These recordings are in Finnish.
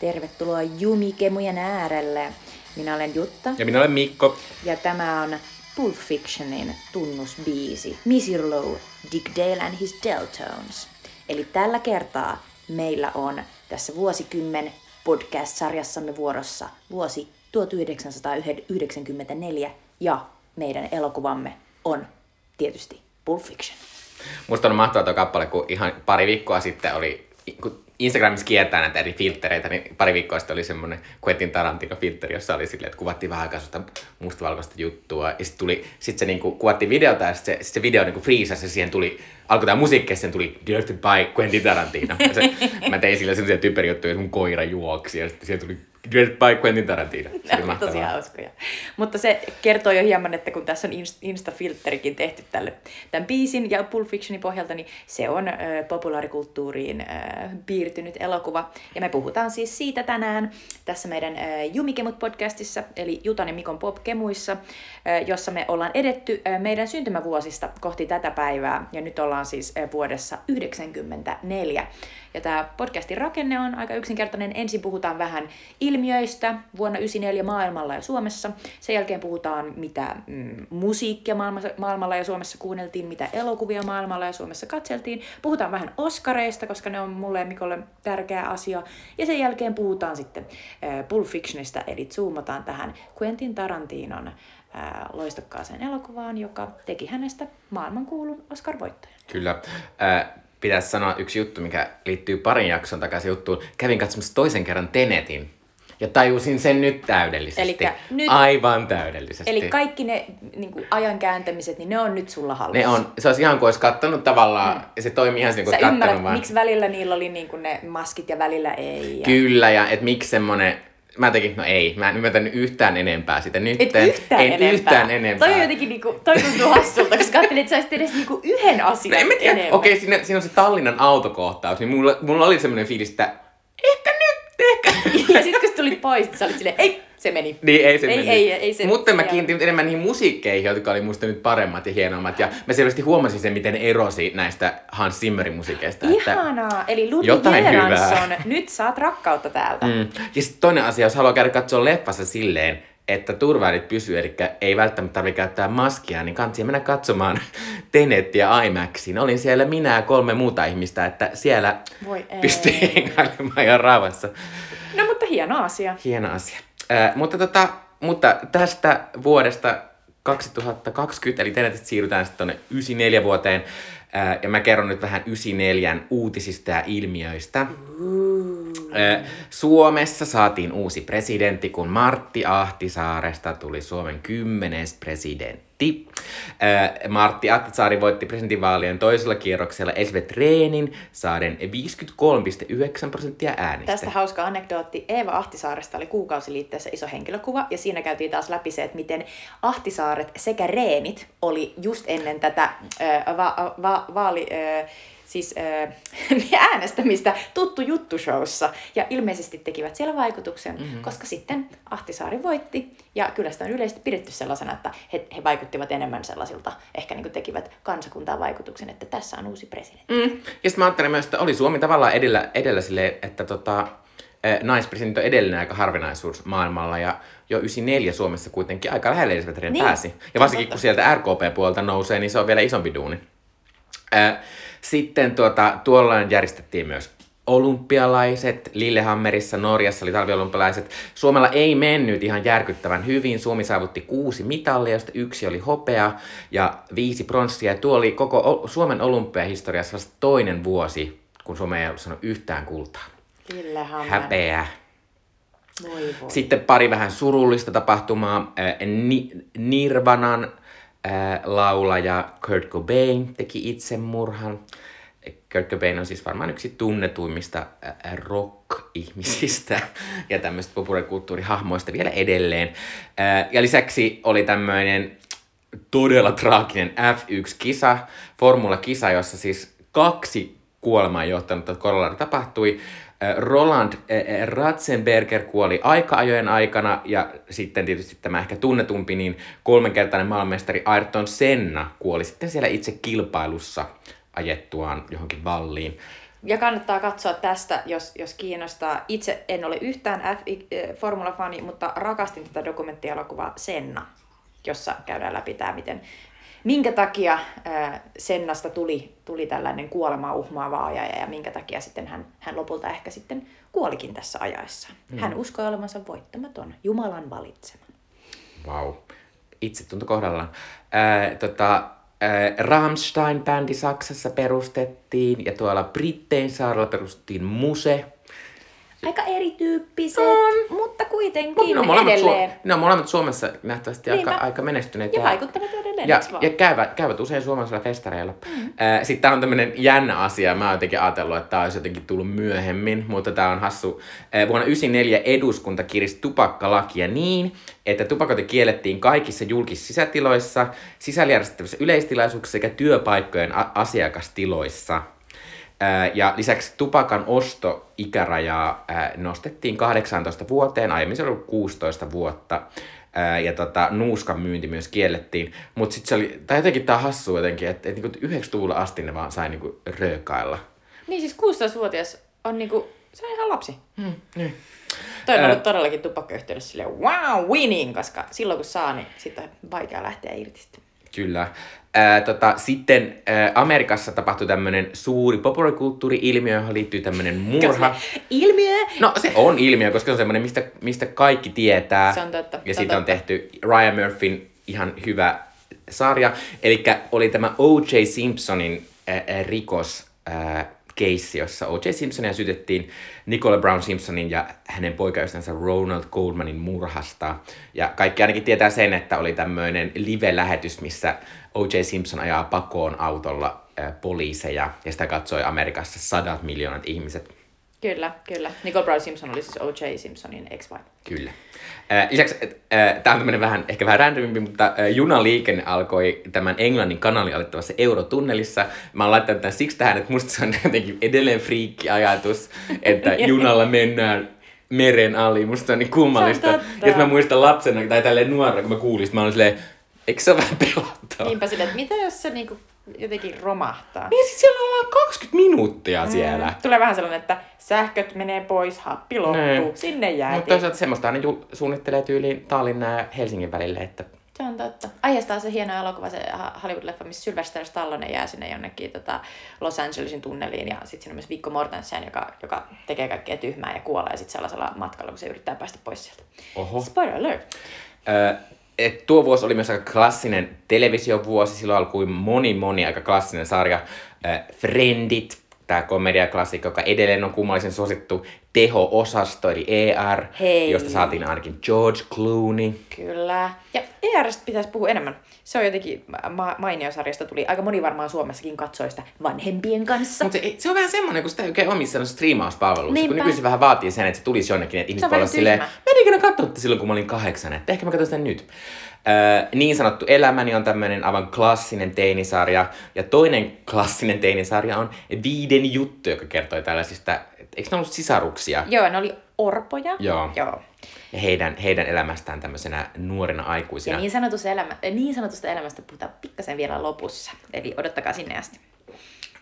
Tervetuloa Jumikemujen äärelle. Minä olen Jutta. Ja minä olen Mikko. Ja tämä on Pulp Fictionin tunnusbiisi Miss Low, Dick Dale and His Deltones. Eli tällä kertaa meillä on tässä vuosikymmen podcast-sarjassamme vuorossa vuosi 1994 ja meidän elokuvamme on tietysti Pulp Fiction. Musta on mahtavaa tuo kappale, kun ihan pari viikkoa sitten oli, kun Instagramissa kiertää näitä eri filtreitä, niin pari viikkoa sitten oli semmoinen Quentin Tarantino-filteri, jossa oli silleen, että kuvattiin vähän aikaa mustavalkoista juttua, ja sitten tuli, sit se niinku, kuvattiin videota, ja sitten se, sit se video niinku friisasi, ja siihen tuli, alkoi tämä musiikki, ja sitten tuli Directed by Quentin Tarantino. Ja se, mä tein sille sellaisia typerjuttuja, että mun koira juoksi, ja sitten siellä tuli Directed by Quentin Tarantino. Se oli tosi hauskoja. Mutta se kertoo jo hieman, että kun tässä on Insta-filterikin tehty tälle tämän biisin ja Pulp Fictionin pohjalta, niin se on äh, populaarikulttuuriin äh, piirtynyt elokuva. Ja me puhutaan siis siitä tänään tässä meidän äh, Jumikemut-podcastissa, eli Jutan ja Mikon Pop-kemuissa, äh, jossa me ollaan edetty äh, meidän syntymävuosista kohti tätä päivää. Ja nyt ollaan siis äh, vuodessa 94. Ja tämä podcastin rakenne on aika yksinkertainen. Ensin puhutaan vähän ilmiöistä vuonna 1994 maailmalla ja Suomessa. Sen jälkeen puhutaan, mitä mm, musiikkia maailmalla ja Suomessa kuunneltiin, mitä elokuvia maailmalla ja Suomessa katseltiin. Puhutaan vähän Oscareista, koska ne on mulle ja Mikolle tärkeä asia. Ja sen jälkeen puhutaan sitten äh, Pulp Fictionista, eli zoomataan tähän Quentin Tarantinon loistokkaaseen elokuvaan, joka teki hänestä maailmankuulun Oscar-voittajan. Kyllä. Pitäisi sanoa yksi juttu, mikä liittyy parin jakson takaisin juttuun. Kävin katsomassa toisen kerran Tenetin. Ja tajusin sen nyt täydellisesti. Elikkä nyt, Aivan täydellisesti. Eli kaikki ne niin kuin ajan kääntämiset, niin ne on nyt sulla hallussa. Ne on. Se olisi ihan kuin olisi kattonut tavallaan, mm. ja se toimii ihan niin kuin Sä ymmärrät, vaan... miksi välillä niillä oli niin kuin ne maskit ja välillä ei. Ja... Kyllä, ja että miksi semmoinen Mä tekin, no ei, mä en ymmärtänyt yhtään enempää sitä nyt. Et yhtään en enempää. yhtään enempää. Toi on jotenkin niinku, toi tuntuu hassulta, koska ajattelin, että sä olisit edes niinku yhden asian no, en mä tiedä. enemmän. Okei, okay, siinä, siinä on se Tallinnan autokohtaus, niin mulla, mulla oli semmoinen fiilis, että ehkä nyt, ehkä. Ja sit kun sä tulit pois, sä olit silleen, ei, se meni. Niin, ei se ei, meni. Ei, ei, se, Mutta mä kiinnitin enemmän niihin musiikkeihin, jotka oli musta nyt paremmat ja hienommat. Ja mä selvästi huomasin sen, miten erosi näistä Hans Zimmerin musiikeista. Ihanaa. Että Eli Ludwig Göransson, nyt saat rakkautta täältä. Mm. Ja sitten toinen asia, jos haluaa käydä katsoa leffassa silleen, että turvavälit pysyy, eli ei välttämättä tarvitse käyttää maskia, niin kansi mennä katsomaan Tenettiä IMAXiin. Olin siellä minä ja kolme muuta ihmistä, että siellä Voi pystyy hengailemaan ihan rauhassa. No mutta hieno asia. Hieno asia. Äh, mutta, tota, mutta tästä vuodesta 2020, eli Tenetistä siirrytään sitten tuonne 94 vuoteen, äh, ja mä kerron nyt vähän 94 uutisista ja ilmiöistä. Äh, Suomessa saatiin uusi presidentti, kun Martti Ahtisaaresta tuli Suomen kymmenes presidentti voitti. Äh, Martti Ahtisaari voitti presidentinvaalien toisella kierroksella Esvet Reenin saaden 53,9 prosenttia äänistä. Tästä hauska anekdootti. Eeva Ahtisaaresta oli kuukausiliitteessä iso henkilökuva ja siinä käytiin taas läpi se, että miten Ahtisaaret sekä Reenit oli just ennen tätä äh, va- va- vaali... Äh, siis äh, äänestämistä tuttu juttu showssa. Ja ilmeisesti tekivät siellä vaikutuksen, mm-hmm. koska sitten Ahtisaari voitti. Ja kyllä sitä on yleisesti pidetty sellaisena, että he, he vaikuttivat enemmän sellaisilta, ehkä niin tekivät kansakuntaan vaikutuksen, että tässä on uusi presidentti. Mm. Ja sitten mä ajattelin myös, että oli Suomi tavallaan edellä, edellä sille, että tota, naispresidentti on edellinen aika harvinaisuus maailmalla ja jo 94 Suomessa kuitenkin aika lähelle Elisabeth niin. pääsi. Ja varsinkin kun sieltä RKP-puolta nousee, niin se on vielä isompi duuni. Sitten tuota, tuolla järjestettiin myös olympialaiset. Lillehammerissa Norjassa oli talviolympialaiset. Suomella ei mennyt ihan järkyttävän hyvin. Suomi saavutti kuusi mitalia, josta yksi oli hopea ja viisi pronssia. Tuo oli koko Suomen olympiahistoriassa vasta toinen vuosi, kun Suomi ei ollut saanut yhtään kultaa. Lillehammer. Häpeä. Sitten pari vähän surullista tapahtumaa. Nirvanan laulaja Kurt Cobain teki itsemurhan. Kurt Cobain on siis varmaan yksi tunnetuimmista rock-ihmisistä ja tämmöistä populaarikulttuurihahmoista vielä edelleen. Ja lisäksi oli tämmöinen todella traaginen F1-kisa, formula-kisa, jossa siis kaksi kuolemaan johtanutta korolla tapahtui. Roland Ratzenberger kuoli aika-ajojen aikana ja sitten tietysti tämä ehkä tunnetumpi, niin kolmenkertainen maailmanmestari Ayrton Senna kuoli sitten siellä itse kilpailussa ajettuaan johonkin valliin. Ja kannattaa katsoa tästä, jos, jos kiinnostaa. Itse en ole yhtään F-formula-fani, mutta rakastin tätä dokumenttielokuvaa Senna, jossa käydään läpi tämä, miten, minkä takia äh, Sennasta tuli, tuli tällainen kuolemaa uhmaava ajaja ja minkä takia sitten hän, hän lopulta ehkä sitten kuolikin tässä ajaessa. Mm. Hän uskoi olevansa voittamaton, Jumalan valitsema. Vau. Wow. Itse tuntui kohdallaan. Äh, tota, Rammstein-bändi Saksassa perustettiin ja tuolla Brittein saarella perustettiin Muse. Aika erityyppiset, on. mutta kuitenkin no, molemmat edelleen. Su- ne on molemmat Suomessa nähtävästi aika, aika menestyneet. Ja, ja vaikuttavat edelleen, Ja, ja käyvät, käyvät usein suomalaisilla festareilla. Mm. Äh, Sitten tämä on tämmöinen jännä asia. Mä oon jotenkin ajatellut, että tämä olisi jotenkin tullut myöhemmin, mutta tämä on hassu. Äh, vuonna 1994 eduskunta kiristi tupakkalakia niin, että tupakointi kiellettiin kaikissa julkisissa sisätiloissa, sisäjärjestettävissä yleistilaisuuksissa sekä työpaikkojen a- asiakastiloissa. Ja lisäksi tupakan ostoikärajaa nostettiin 18 vuoteen, aiemmin se oli 16 vuotta. Ja tota, nuuskan myynti myös kiellettiin. Mutta sitten se oli, tai jotenkin tää hassu jotenkin, että et, niinku 90-luvulla asti ne vaan sai niinku röökailla. Niin siis 16-vuotias on niinku, se on ihan lapsi. Hmm, niin. Toi on ollut todellakin tupakkayhteydessä silleen wow, winning, koska silloin kun saa, niin sitten on vaikea lähteä irti sitten. Kyllä. Ää, tota, sitten ää, Amerikassa tapahtui tämmöinen suuri populaarikulttuuri-ilmiö, johon liittyy tämmöinen murha. Ilmiö! No se on ilmiö, koska se on semmoinen, mistä, mistä kaikki tietää. Se on totta. Ja siitä on tehty Ryan Murphyn ihan hyvä sarja. Eli oli tämä O.J. Simpsonin ää, ää, rikos ää, keissi, jossa O.J. Simpsonia syytettiin Nicola Brown Simpsonin ja hänen poikaystävänsä Ronald Goldmanin murhasta. Ja kaikki ainakin tietää sen, että oli tämmöinen live-lähetys, missä O.J. Simpson ajaa pakoon autolla poliiseja, ja sitä katsoi Amerikassa sadat miljoonat ihmiset. Kyllä, kyllä. Nicole Brown Simpson oli siis O.J. Simpsonin ex-wife. Kyllä. Äh, lisäksi, äh, tämä on tämmöinen vähän, ehkä vähän randomimpi, mutta äh, junaliikenne alkoi tämän Englannin kanalin alettavassa eurotunnelissa. Mä oon laittanut tämän siksi tähän, että musta se on jotenkin edelleen friikki ajatus, että junalla mennään meren ali. Musta se on niin kummallista. Se on totta. Jos mä muistan lapsena tai tälleen nuorena, kun mä kuulin, mä olin silleen, eikö se ole vähän pelottavaa? Niinpä sille, että mitä jos se niinku jotenkin romahtaa? Niin sit siellä ollaan 20 minuuttia siellä. Mm. Tulee vähän sellainen, että sähköt menee pois, happi loppuu, Niin. sinne jäätiin. Mutta toisaalta semmoista ne ju- suunnittelee tyyliin Tallinnan ja Helsingin välille, että Se on totta. Aiheesta se hieno elokuva, se Hollywood-leffa, missä Sylvester Stallone jää sinne jonnekin tota, Los Angelesin tunneliin. Ja sitten siinä on myös Viggo Mortensen, joka, joka tekee kaikkea tyhmää ja kuolee sitten sellaisella matkalla, kun se yrittää päästä pois sieltä. oho. Spoiler alert. Ö, et tuo vuosi oli myös aika klassinen televisiovuosi. Silloin alkoi moni, moni aika klassinen sarja. Ö, Friendit, tämä komediaklassikko, joka edelleen on kummallisen suosittu. Teho-osasto, eli ER, Hei. josta saatiin ainakin George Clooney. Kyllä. Ja ERstä pitäisi puhua enemmän. Se on jotenkin ma- mainio sarjasta. Tuli aika moni varmaan Suomessakin katsoi sitä vanhempien kanssa. Mutta se, se, on vähän semmoinen, kun sitä ei oikein ole missään striimauspalveluissa. Niinpä. Kun nykyisin vähän vaatii sen, että se tulisi jonnekin, että ihmiset on voi olla silleen, tyhmä. mä en ikinä katsonut tätä silloin, kun mä olin kahdeksan, että ehkä mä katson sitä nyt. Öö, niin sanottu Elämäni on tämmöinen aivan klassinen teinisarja. Ja toinen klassinen teinisarja on Viiden juttu, joka kertoi tällaisista, eikö ne ollut sisaruksia? Joo, ne oli orpoja. Joo. Joo. Ja heidän, heidän elämästään tämmöisenä nuorena aikuisina. Ja niin sanotusta, elämä, niin sanotusta elämästä puhutaan pikkasen vielä lopussa. Eli odottakaa sinne asti.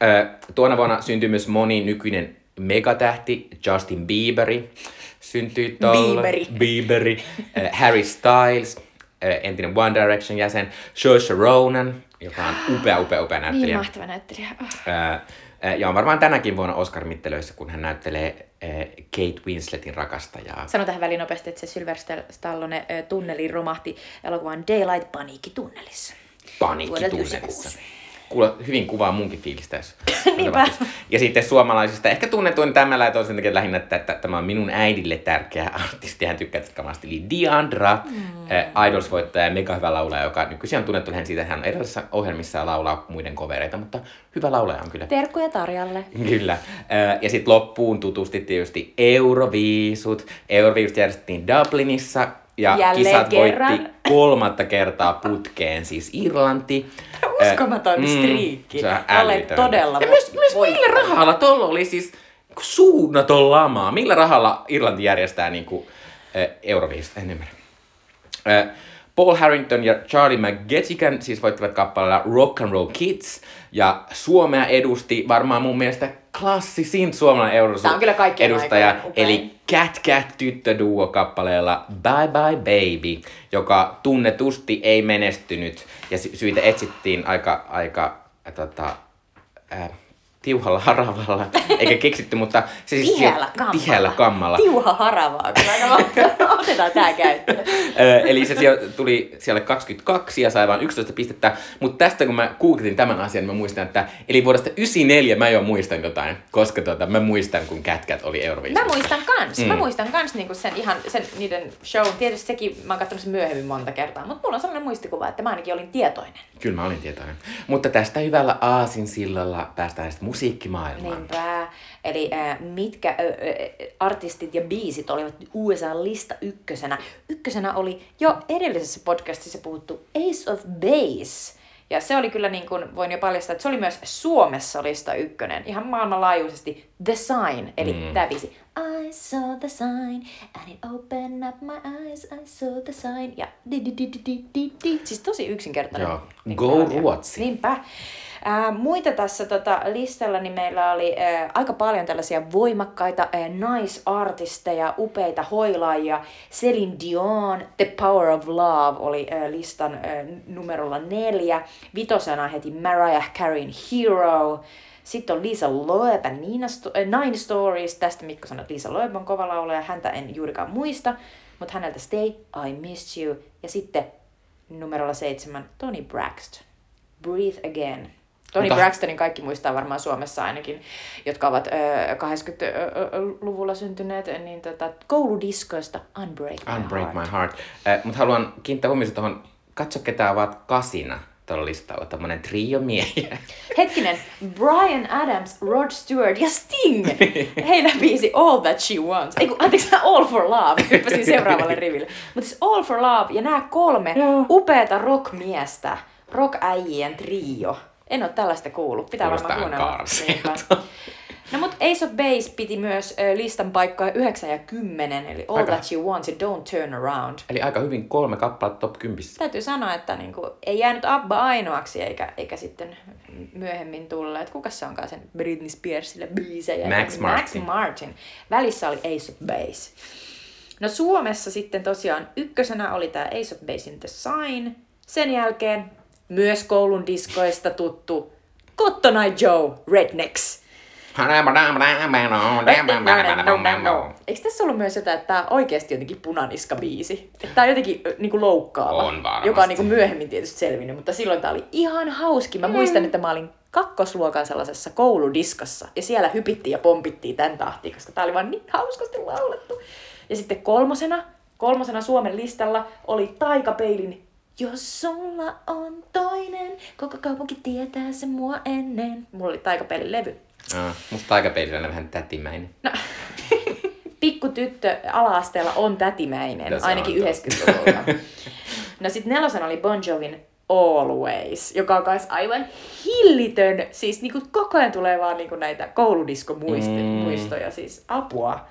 Ö, tuona vuonna syntyi myös moni nykyinen megatähti, Justin Bieberi. Syntyi tuolla. Bieberi. Bieberi. Harry Styles, entinen One Direction jäsen. Saoirse Ronan, joka on upea, upea, upea Niin näyttelijä. mahtava näyttelijä. Oh. Ja on varmaan tänäkin vuonna Oscar-mittelöissä, kun hän näyttelee Kate Winsletin rakastajaa. Sano tähän väliin nopeasti, että se Sylvester Stallone tunneli romahti elokuvan Daylight Paniikkitunnelissa. Vuodelta Paniikkitunnelissa. 96. Kuule, hyvin kuvaa munkin fiilistä, jos Niinpä. Ja sitten suomalaisista ehkä tunnetuin tämä lähetö on sen takia lähinnä, että, että tämä on minun äidille tärkeä artisti. Hän tykkää tästä kamasta. Eli Diandra, mm. äh, Idols-voittaja ja mega hyvä laulaja, joka nykyisin on tunnettu lähinnä siitä, että hän on erilaisissa ohjelmissa ja laulaa muiden kovereita, mutta hyvä laulaja on kyllä. Terkkuja Tarjalle. Kyllä. Äh, Ja sitten loppuun tutusti tietysti Euroviisut. Euroviisut järjestettiin Dublinissa ja Jälleen kisat kerran. voitti kolmatta kertaa putkeen, siis Irlanti. Uskomaton Äh, striikki. Se on Olen älytön. todella Ja myös, myös millä rahalla tuolla oli siis suunnaton lama. Millä rahalla Irlanti järjestää niinku äh, Euroviisut? En ymmärrä. Äh, Paul Harrington ja Charlie McGettigan siis voittivat kappaleella Rock and Roll Kids. Ja Suomea edusti varmaan mun mielestä klassisin suomalainen Euroviisu Tää on kyllä edustaja, aikojen eli Cat Cat tyttöduo kappaleella Bye Bye Baby, joka tunnetusti ei menestynyt. Ja sy- syitä etsittiin aika, aika äh, tota, äh, tiuhalla haravalla, eikä keksitty, mutta se siis Tiheällä kammalla. tiheällä kammalla. Tiuha haravaa, kun monta. Otetaan tää käyttöön. Eli se siellä tuli siellä 22 ja sai vain 11 pistettä. Mutta tästä kun mä googletin tämän asian, niin mä muistan, että eli vuodesta 94 mä jo muistan jotain, koska tota, mä muistan, kun Cat oli Mä Euroviisussa. muistan kans. Mm. Mä muistan kans niinku sen ihan sen niiden show. Tietysti sekin, mä oon katsonut sen myöhemmin monta kertaa, mutta mulla on sellainen muistikuva, että mä ainakin olin tietoinen. Kyllä mä olin tietoinen. Mutta tästä hyvällä aasinsillalla päästään sitten musiikkimaailmaan. Niinpä. Eli äh, mitkä ö, ö, artistit ja biisit olivat USA-lista ykkösenä? Ykkösenä oli jo edellisessä podcastissa puhuttu Ace of Base. Ja se oli kyllä niin kuin, voin jo paljastaa, että se oli myös Suomessa lista ykkönen. Ihan maailmanlaajuisesti The Sign, eli mm. tämä biisi. I saw the sign and it opened up my eyes, I saw the sign. Ja di di di di di di. Siis tosi yksinkertainen. Joo. niin Go. Ruotsi. Niinpä. Ää, muita tässä tota, listalla niin meillä oli ää, aika paljon tällaisia voimakkaita naisartisteja, upeita hoilaajia. Celine Dion, The Power of Love oli ää, listan ää, numerolla neljä. Vitosena heti Mariah Careyn Hero. Sitten on Lisa Loeb Nine Stories. Tästä Mikko sanoi, että Lisa Loeb on kova laulaja. Häntä en juurikaan muista. Mutta häneltä Stay, I Missed You. Ja sitten numerolla seitsemän Tony Braxton. Breathe Again. Tony Mutta- Braxtonin kaikki muistaa varmaan Suomessa ainakin, jotka ovat ö, 80-luvulla syntyneet, niin tota, kouludiskoista Unbreak My Unbreak Heart. My Heart. Äh, Mutta haluan kiinnittää huomioon tuohon, katso ketä ovat kasina tuolla listalla, tämmönen trio miehiä. Hetkinen, Brian Adams, Rod Stewart ja Sting! Heillä biisi All That She Wants. Ei kun, anteeksi, All for Love. Hyppäsin seuraavalle riville. Mutta siis All for Love ja nämä kolme Joo. upeata rockmiestä, rockäijien trio. En ole tällaista kuullut. Pitää Kuulostaa varmaan kuunnella. No mut Ace of Base piti myös listan paikkoja 9 ja 10, eli All Aika. That She Wants ja Don't Turn Around. Eli aika hyvin kolme kappaletta top 10. Täytyy sanoa, että niinku, ei jäänyt Abba ainoaksi eikä, eikä sitten myöhemmin tulla. Että kuka se onkaan sen Britney Spearsille biisejä? Max Martin. Max Martin. Välissä oli Ace of Base. No Suomessa sitten tosiaan ykkösenä oli tämä Ace of Base in the Sign. Sen jälkeen myös koulun diskoista tuttu Cotton Eye Joe Rednecks. Eikö tässä ollut myös jotain, että tämä on oikeasti jotenkin punaniska-biisi? Että tämä on jotenkin ö, niinku loukkaava. On varmasti. Joka on niinku myöhemmin tietysti selvinnyt, mutta silloin tämä oli ihan hauski. Mä muistan, että mä olin kakkosluokan sellaisessa kouludiskassa ja siellä hypittiin ja pompittiin tämän tahtiin, koska tämä oli vaan niin hauskasti laulettu. Ja sitten kolmosena, kolmosena Suomen listalla oli Taikapeilin jos sulla on toinen, koko kaupunki tietää se mua ennen. Mulla oli Taikapeilin levy. Ah, musta aikapeilillä vähän tätimäinen. No, pikku tyttö ala-asteella on tätimäinen, No ainakin on 90-luvulla. No sit nelosena oli Bon Jovin Always, joka on kans aivan hillitön. Siis niinku koko ajan tulee vaan niinku näitä kouludiskomuistoja, Mm. siis apua.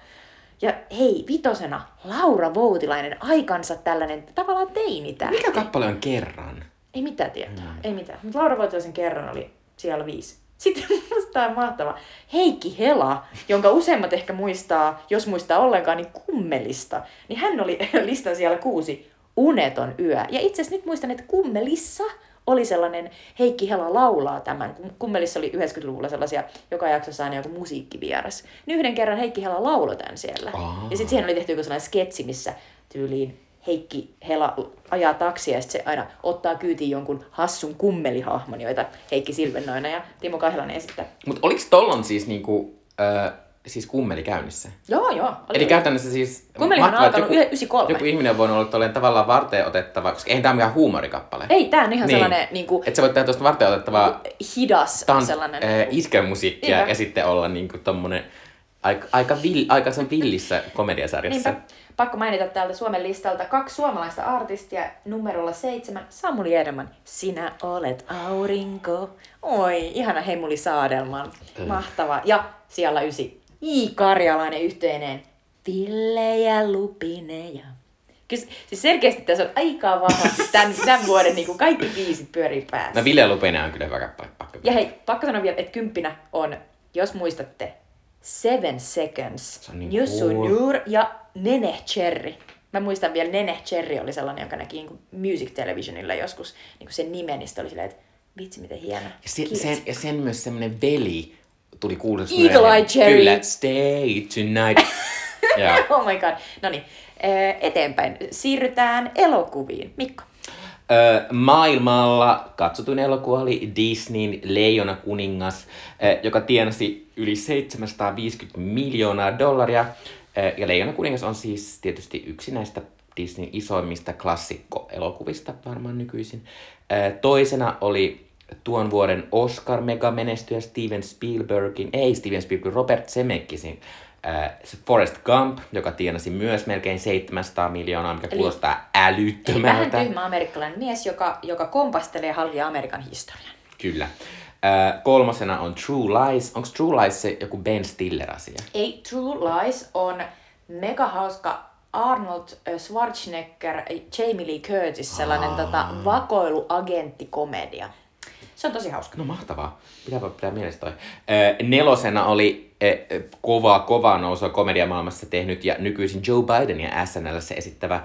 Ja hei, vitosena Laura Voutilainen, aikansa tällainen tavallaan teinitähti. Mikä kappale on kerran? Ei mitään tietää, ei mitään. Mutta Laura Voitilaisen kerran oli siellä viisi. Sitten musta on mahtava. Heikki Hela, jonka useimmat ehkä muistaa, jos muistaa ollenkaan, niin kummelista. Niin hän oli listan siellä kuusi. Uneton yö. Ja itse asiassa nyt muistan, että kummelissa oli sellainen, Heikki Hela laulaa tämän. Kum- Kummelissa oli 90-luvulla sellaisia, joka jaksossa aina joku musiikkivieras. Niin yhden kerran Heikki Hela lauloi tämän siellä. Aa. Ja sitten siihen oli tehty joku sellainen sketsi, missä tyyliin Heikki Hela ajaa taksia ja sitten se aina ottaa kyytiin jonkun hassun kummelihahmon, joita Heikki Silvennoina ja Timo Kahilainen esittää. Mut oliks tollon siis niinku, äh, siis kummeli käynnissä? Joo, joo. Oli Eli oli. käytännössä siis... Kummelihan on alkanut joku, 93. joku ihminen on voinut olla tolleen tavallaan varteen otettava, koska eihän tää mikään huumorikappale. Ei, tää on ihan Niin. sellainen niinku, Että sä voit tehdä tuosta varten otettavaa hidas tan- sellainen. äh, iskelmusiikkia Niinpä. ja sitten olla niinku tommonen aika, aika, vill, aika sen villissä komediasarjassa. Niinpä. Pakko mainita täältä Suomen listalta kaksi suomalaista artistia numerolla seitsemän. Samuli Edelman, Sinä olet aurinko. Oi, ihana Hemuli Saadelman. Mahtava. Ja siellä ysi. I. Karjalainen yhteinen. Ville ja Lupine ja... Kyllä, siis selkeästi tässä on aika vahvasti tämän, tämän vuoden niin kuin kaikki biisit pyörii päässä. No Ville Lupinen on kyllä hyvä kappale, pakko Ja hei, pakko sanoa vielä, että kymppinä on jos muistatte, Seven Seconds, Se on niin Jussu cool. Nur ja Nene Cherry. Mä muistan vielä, Nene Cherry oli sellainen, joka näki niin Music Televisionilla joskus niin sen nimen, niin sitten oli silleen, että vitsi miten hieno. Ja, se, sen, ja sen myös semmonen veli tuli kuuluisa. Eagle Eye Cherry. Kyllä, stay tonight. ja, oh my god. No niin, eteenpäin. Siirrytään elokuviin. Mikko. Maailmalla katsotuin elokuva oli Disneyn Leijona kuningas, ö, joka tienasi yli 750 miljoonaa dollaria. Ö, ja Leijona kuningas on siis tietysti yksi näistä Disneyn isoimmista klassikkoelokuvista varmaan nykyisin. Toisena oli tuon vuoden Oscar mega menestyjä Steven Spielbergin, ei Steven Spielberg, Robert Zemeckis äh, Forrest Gump, joka tienasi myös melkein 700 miljoonaa, mikä Eli- kuulostaa Eli vähän älyttömältä. tyhmä amerikkalainen mies, joka, joka kompastelee halki Amerikan historian. Kyllä. Äh, kolmosena on True Lies. Onko True Lies se joku Ben Stiller-asia? Ei, True Lies on mega hauska Arnold Schwarzenegger, Jamie Lee Curtis, sellainen tota, vakoiluagenttikomedia. Se on tosi hauska. No mahtavaa. Pitää, pitää mielessä toi. Nelosena oli äh, kovaa, nousua komediamaailmassa tehnyt ja nykyisin Joe Biden ja SNLssä esittävä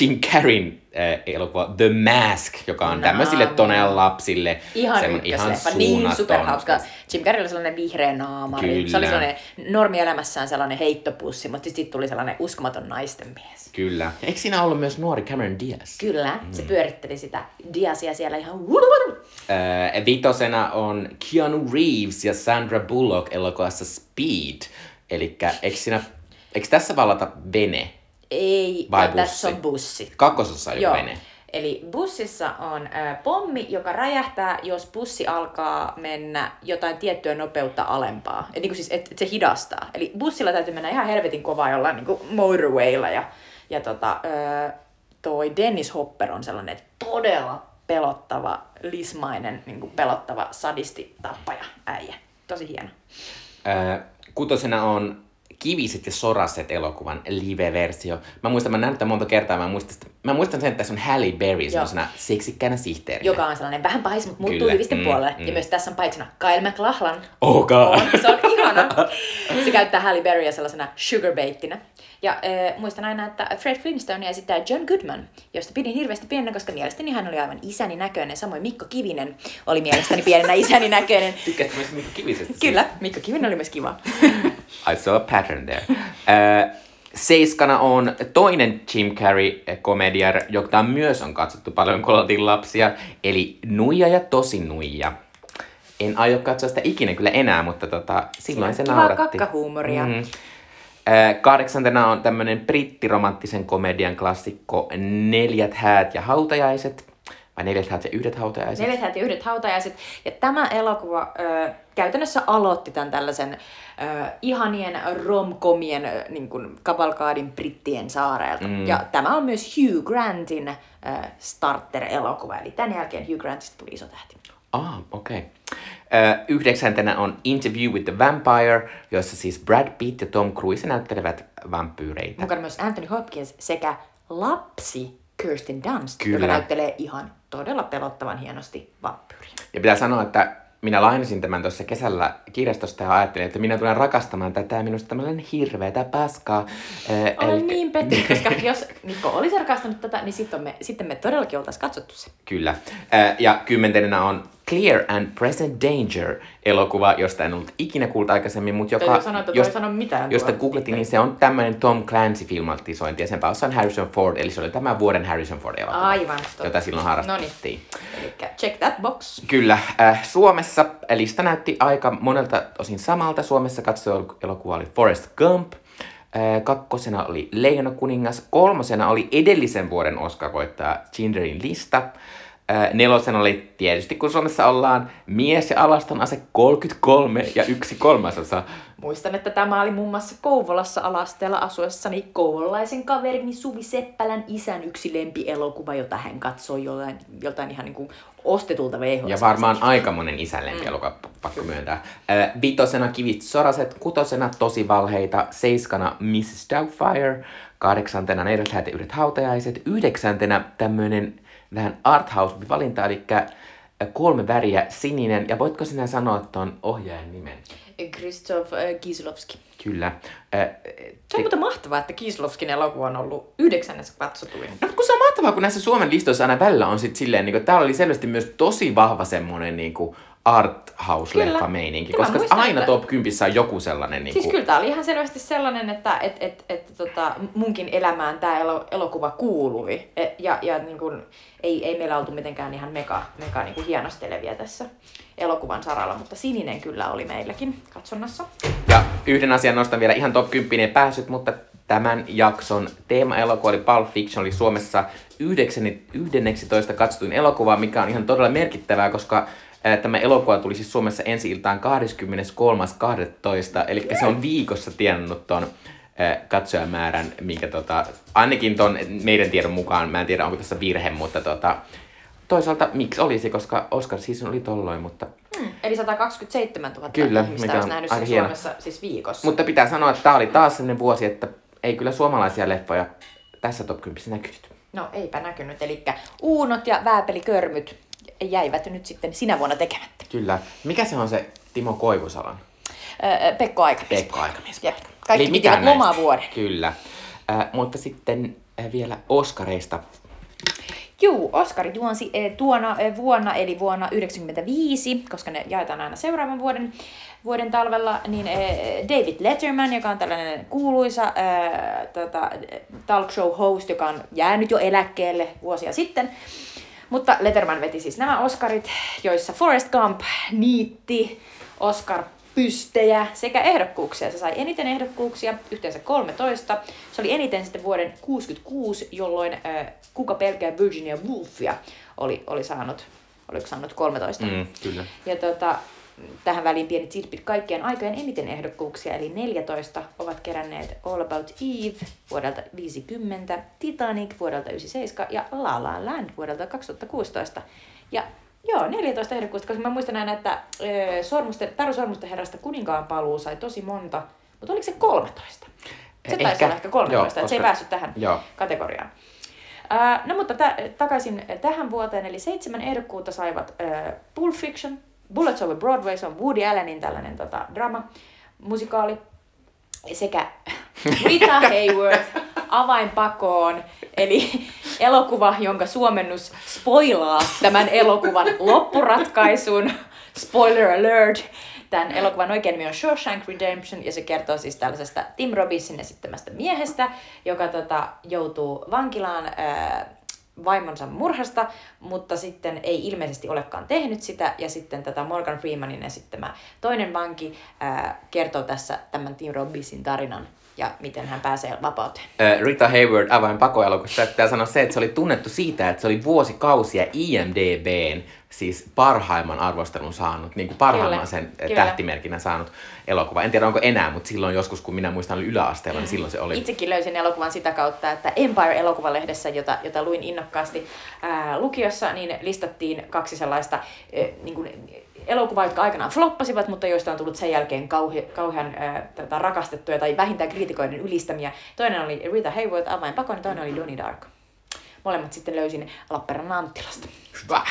Jim Carreyn äh, elokuva The Mask, joka on No tämmöisille toneen lapsille. Ihan ykkösleffa, niin superhauska. Jim Carrey oli sellainen vihreä naamari. Kyllä. Se oli sellainen normielämässään sellainen heittopussi, mutta sitten tuli sellainen uskomaton naisten mies. Kyllä. Ja eikö siinä ollut myös nuori Cameron Diaz? Kyllä, mm. se pyöritteli sitä Diasia siellä ihan Äh, vitosena on Keanu Reeves ja Sandra Bullock elokuvassa Speed. Eli eikö, siinä, eikö tässä vallata vene? Ei, Vai vaan tässä bussi? on bussi. Kakkosessa jo Joo. vene. Eli bussissa on ö, pommi, joka räjähtää, jos bussi alkaa mennä jotain tiettyä nopeutta alempaa. Et, niin siis, että et se hidastaa. Eli bussilla täytyy mennä ihan helvetin kovaa jollain niin motorwaylla. Ja, ja tota, ö, toi Dennis Hopper on sellainen todella pelottava, lismainen, niin kuin pelottava sadisti tappaja äijä. Tosi hieno. Äh, kutosena on Kiviset ja Soraset elokuvan live-versio. Mä muistan, mä näin tätä monta kertaa, mä muistan, mä muistan sen, että tässä on Halle Berry semmoisena seksikkäänä sihteerinä. Joka on sellainen vähän pahis, mutta muuttuu Kyllä, hyvisten mm, puolelle. mm. Ja myös tässä on pahiksena Kyle McLachlan. Oh god. On, se on ihana. Se käyttää Halle Berryä sellaisena sugarbaittina. Ja äh, muistan aina, että Fred Flintstone esittää John Goodman, josta pidin hirveästi pienenä, koska mielestäni hän oli aivan isäni näköinen. Samoin Mikko Kivinen oli mielestäni pienenä isäni näköinen. Tykkäsit myös Mikko Kivisestä? Kyllä, Mikko Kivinen oli myös kiva. I saw a pattern there. Äh, seiskana on toinen Jim Carrey-komediar, jota myös on katsottu paljon, kun oltiin lapsia, eli Nuija ja Tosi Nuija. En aio katsoa sitä ikinä kyllä enää, mutta tota, silloin se nauratti. kakkahuumoria. Mhm. Äh, Kahdeksantena on tämmönen brittiromanttisen komedian klassikko Neljät häät ja hautajaiset. Vai neljät häät ja yhdet hautajaiset? Neljät häät ja yhdet hautajaiset. Ja tämä elokuva ö, käytännössä aloitti tämän tällaisen ö, ihanien romkomien ö, niin kuin kavalkaadin brittien saareelta. Mm. Ja tämä on myös Hugh Grantin ö, starter-elokuva. Eli tämän jälkeen Hugh Grantista tuli iso tähti. Ah, okei. Okay. Yhdeksäntenä on Interview with the Vampire, jossa siis Brad Pitt ja Tom Cruise näyttelevät vampyyreitä. Mukana myös Anthony Hopkins sekä lapsi Kirsten Dunst, Kyllä. joka näyttelee ihan todella pelottavan hienosti vampyyriä. Ja pitää sanoa, että minä lainasin tämän tuossa kesällä kirjastosta ja ajattelin, että minä tulen rakastamaan tätä ja minusta tämmöinen hirveätä paskaa. Äh, Olen elikkä- niin pettynyt, koska jos Mikko olisi rakastanut tätä, niin sitten me, sitten me todellakin oltaisiin katsottu se. Kyllä. Äh, ja kymmentenä on Clear and Present Danger elokuva, josta en ollut ikinä kuullut aikaisemmin, mutta joka... Sanoa, että ei sano mitään Josta googletin, niin se on tämmöinen Tom Clancy-filmatisointi ja sen päässä on Harrison Ford, eli se oli tämän vuoden Harrison Ford elokuva, Aivan. totta. jota silloin harrastettiin. Eli check that box. Kyllä. Äh, Suomessa lista näytti aika monelta osin samalta. Suomessa katsottu elokuva oli Forrest Gump. Äh, kakkosena oli Leijona kuningas. Kolmosena oli edellisen vuoden Oscar-voittaja Schindlerin lista. Äh, nelosena oli tietysti, kun Suomessa ollaan, mies ja alaston ase 33 ja yksi kolmasosa. Muistan, että tämä oli muun muassa Kouvolassa alasteella asuessani kouvolalaisen kaverini Suvi Seppälän isän yksi lempielokuva, jota hän katsoi joltain, joltain ihan niin kuin ostetulta VHS. Ja varmaan aika monen isällempi elokuva, pakko myöntää. Äh, vitosena kivit soraset, kutosena tosi valheita, seiskana Mrs. Doubtfire, kahdeksantena häät ja yhdet hautajaiset, yhdeksäntenä tämmönen vähän arthouse-valinta, eli äh, kolme väriä, sininen, ja voitko sinä sanoa tuon ohjaajan nimen? Krzysztof äh, Kieslowski. Kyllä. Äh, Se on muuten mahtavaa, että Kieslowskin elokuva on ollut yhdeksännessä katsotuin. No, kun se on mahtavaa, kun näissä Suomen listoissa aina välillä on sit silleen, niin täällä oli selvästi myös tosi vahva semmonen niin art house-leffa meininki, koska muistan, aina että- top 10 on joku sellainen niin Siis kyllä tämä oli ihan selvästi sellainen, että et, et, et, tota, munkin elämään tämä elo, elokuva kuului. E, ja ja niin kun, ei, ei meillä oltu mitenkään ihan mega, mega niin kuin hienostelevia tässä elokuvan saralla, mutta sininen kyllä oli meilläkin katsonnassa. Ja yhden asian nostan vielä ihan top 10 ei päässyt, mutta tämän jakson teema-elokuva oli Pulp Fiction, oli Suomessa 11 katsotuin elokuva, mikä on ihan todella merkittävää, koska Tämä elokuva tuli siis Suomessa ensi iltaan 23.12. Eli se on viikossa tienannut ton ää, katsojamäärän, minkä tota, ainakin ton meidän tiedon mukaan, mä en tiedä onko tässä virhe, mutta tota, toisaalta miksi olisi, koska Oscar siis oli tolloin, mutta Hmm. Eli 127 000 Kyllä, ihmistä mikä olisi nähnyt sen hieno. Suomessa siis viikossa. Mutta pitää sanoa, että tämä oli taas sellainen vuosi, että ei kyllä suomalaisia leffoja tässä top 10 näkynyt. No eipä näkynyt, eli uunot ja vääpelikörmyt jäivät nyt sitten sinä vuonna tekemättä. Kyllä. Mikä se on se Timo Koivusalon? Öö, Pekko Aikamies. Pekko Aikamies. Jep. Kaikki Eli pitivät lomavuoden. Kyllä. Äh, mutta sitten äh, vielä Oskareista. Juu, Oscar juonsi tuona vuonna, eli vuonna 1995, koska ne jaetaan aina seuraavan vuoden, vuoden talvella, niin David Letterman, joka on tällainen kuuluisa eh, tota, talk show host, joka on jäänyt jo eläkkeelle vuosia sitten. Mutta Letterman veti siis nämä Oscarit, joissa Forrest Gump niitti Oscar pystejä sekä ehdokkuuksia. Se sai eniten ehdokkuuksia, yhteensä 13. Se oli eniten sitten vuoden 66, jolloin äh, Kuka pelkää Virginia Woolfia oli, oli saanut, oliko saanut 13. Mm, kyllä. Ja tota, tähän väliin pienet silpit kaikkien aikojen eniten ehdokkuuksia, eli 14 ovat keränneet All About Eve vuodelta 50, Titanic vuodelta 97 ja La La Land vuodelta 2016. Ja joo, 14 ehdokkuutta, koska mä muistan aina, että ö, sormusten, Taru Sormusten herrasta kuninkaan paluu sai tosi monta, mutta oliko se 13? Se taisi Ehkä. olla ehkä 13, Joo, että se ei koska- päässyt tähän Joo. kategoriaan. No mutta tä, takaisin tähän vuoteen, eli seitsemän ehdokkuutta saivat ää, Pulp Fiction, Bullets Over Broadway, se on Woody Allenin tällainen tota, drama, musikaali, sekä Rita Hayworth avainpakoon, eli elokuva, jonka suomennus spoilaa tämän elokuvan loppuratkaisun. Spoiler alert! Tämän elokuvan oikein nimi on Shawshank Redemption ja se kertoo siis tällaisesta Tim Robbinsin esittämästä miehestä, joka tota, joutuu vankilaan ää, vaimonsa murhasta, mutta sitten ei ilmeisesti olekaan tehnyt sitä. Ja sitten tätä Morgan Freemanin esittämä toinen vanki ää, kertoo tässä tämän Tim Robbinsin tarinan ja miten hän pääsee vapauteen. Rita Hayward avain pakoelokuvasta pitää sanoa se, että se oli tunnettu siitä, että se oli vuosikausia IMDBn siis parhaimman arvostelun saanut, niin kuin parhaimman Kyllä, sen kyllä. tähtimerkinnän saanut elokuva. En tiedä onko enää, mutta silloin joskus, kun minä muistan oli yläasteella, niin silloin se oli. Itsekin löysin elokuvan sitä kautta, että Empire-elokuvalehdessä, jota, jota luin innokkaasti ää, lukiossa, niin listattiin kaksi sellaista ää, niin kuin, elokuvaa, jotka aikanaan floppasivat, mutta joista on tullut sen jälkeen kauhe, kauhean ää, tätä rakastettuja tai vähintään kriitikoiden ylistämiä. Toinen oli Rita Hayworth, Avain pakon, ja toinen oli Donnie Darko. Molemmat sitten löysin Lappeenrannan Anttilasta. Hyvä.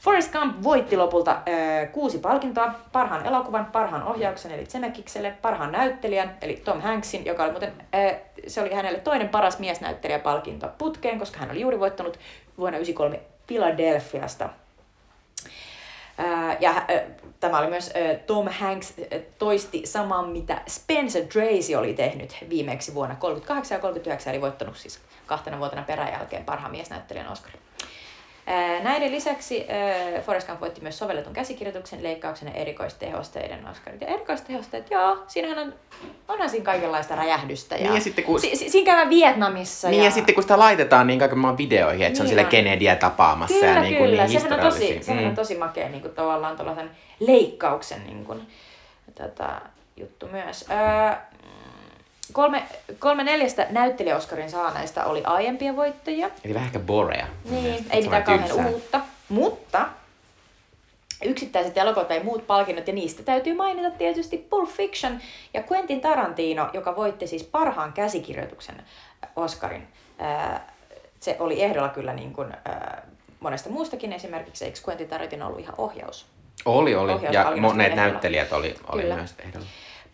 Forrest Gump voitti lopulta äh, kuusi palkintoa. Parhaan elokuvan, parhaan ohjauksen eli Zemekikselle, parhaan näyttelijän eli Tom Hanksin, joka oli muuten, äh, se oli hänelle toinen paras miesnäyttelijäpalkinto putkeen, koska hän oli juuri voittanut vuonna 1993 Philadelphiasta ja tämä oli myös Tom Hanks toisti saman, mitä Spencer Tracy oli tehnyt viimeksi vuonna 38 ja 39, eli voittanut siis kahtena vuotena peräjälkeen parhaan miesnäyttelijän Oscarin. Näiden lisäksi Forrest Gump voitti myös sovelletun käsikirjoituksen, leikkauksen ja erikoistehosteiden Oscarit. Ja erikoistehosteet, joo, siinähän on, onhan siinä kaikenlaista räjähdystä. Ja, Niin ja sitten kun- si, si, siinä käydään Vietnamissa. Niin ja sitten kun sitä laitetaan niin kaiken maailman videoihin, että se on Niin sillä. Kennedyä tapaamassa Kyllä, ja niin kuin kyllä. niin sehän on tosi, historiallisia. sehän on tosi makea niin kuin tavallaan tuollaisen leikkauksen niin kuin, tätä juttu myös. Öö, kolme, kolme neljästä näyttelijä-Oscarin saaneista oli aiempia voittajia. Eli vähän ehkä borea. Niin, ei mitään kauhean uutta. Mutta yksittäiset elokuvat tai muut palkinnot, ja niistä täytyy mainita tietysti Pulp Fiction ja Quentin Tarantino, joka voitti siis parhaan käsikirjoituksen Oscarin. Ää, Se oli ehdolla kyllä niin kuin, ää, monesta muustakin, esimerkiksi eikö Quentin Tarantino ollut ihan ohjaus? Oli, oli. Ja Ohjauspalkinnosta monet ehdolla. näyttelijät oli, oli Kyllä. myös ehdolla.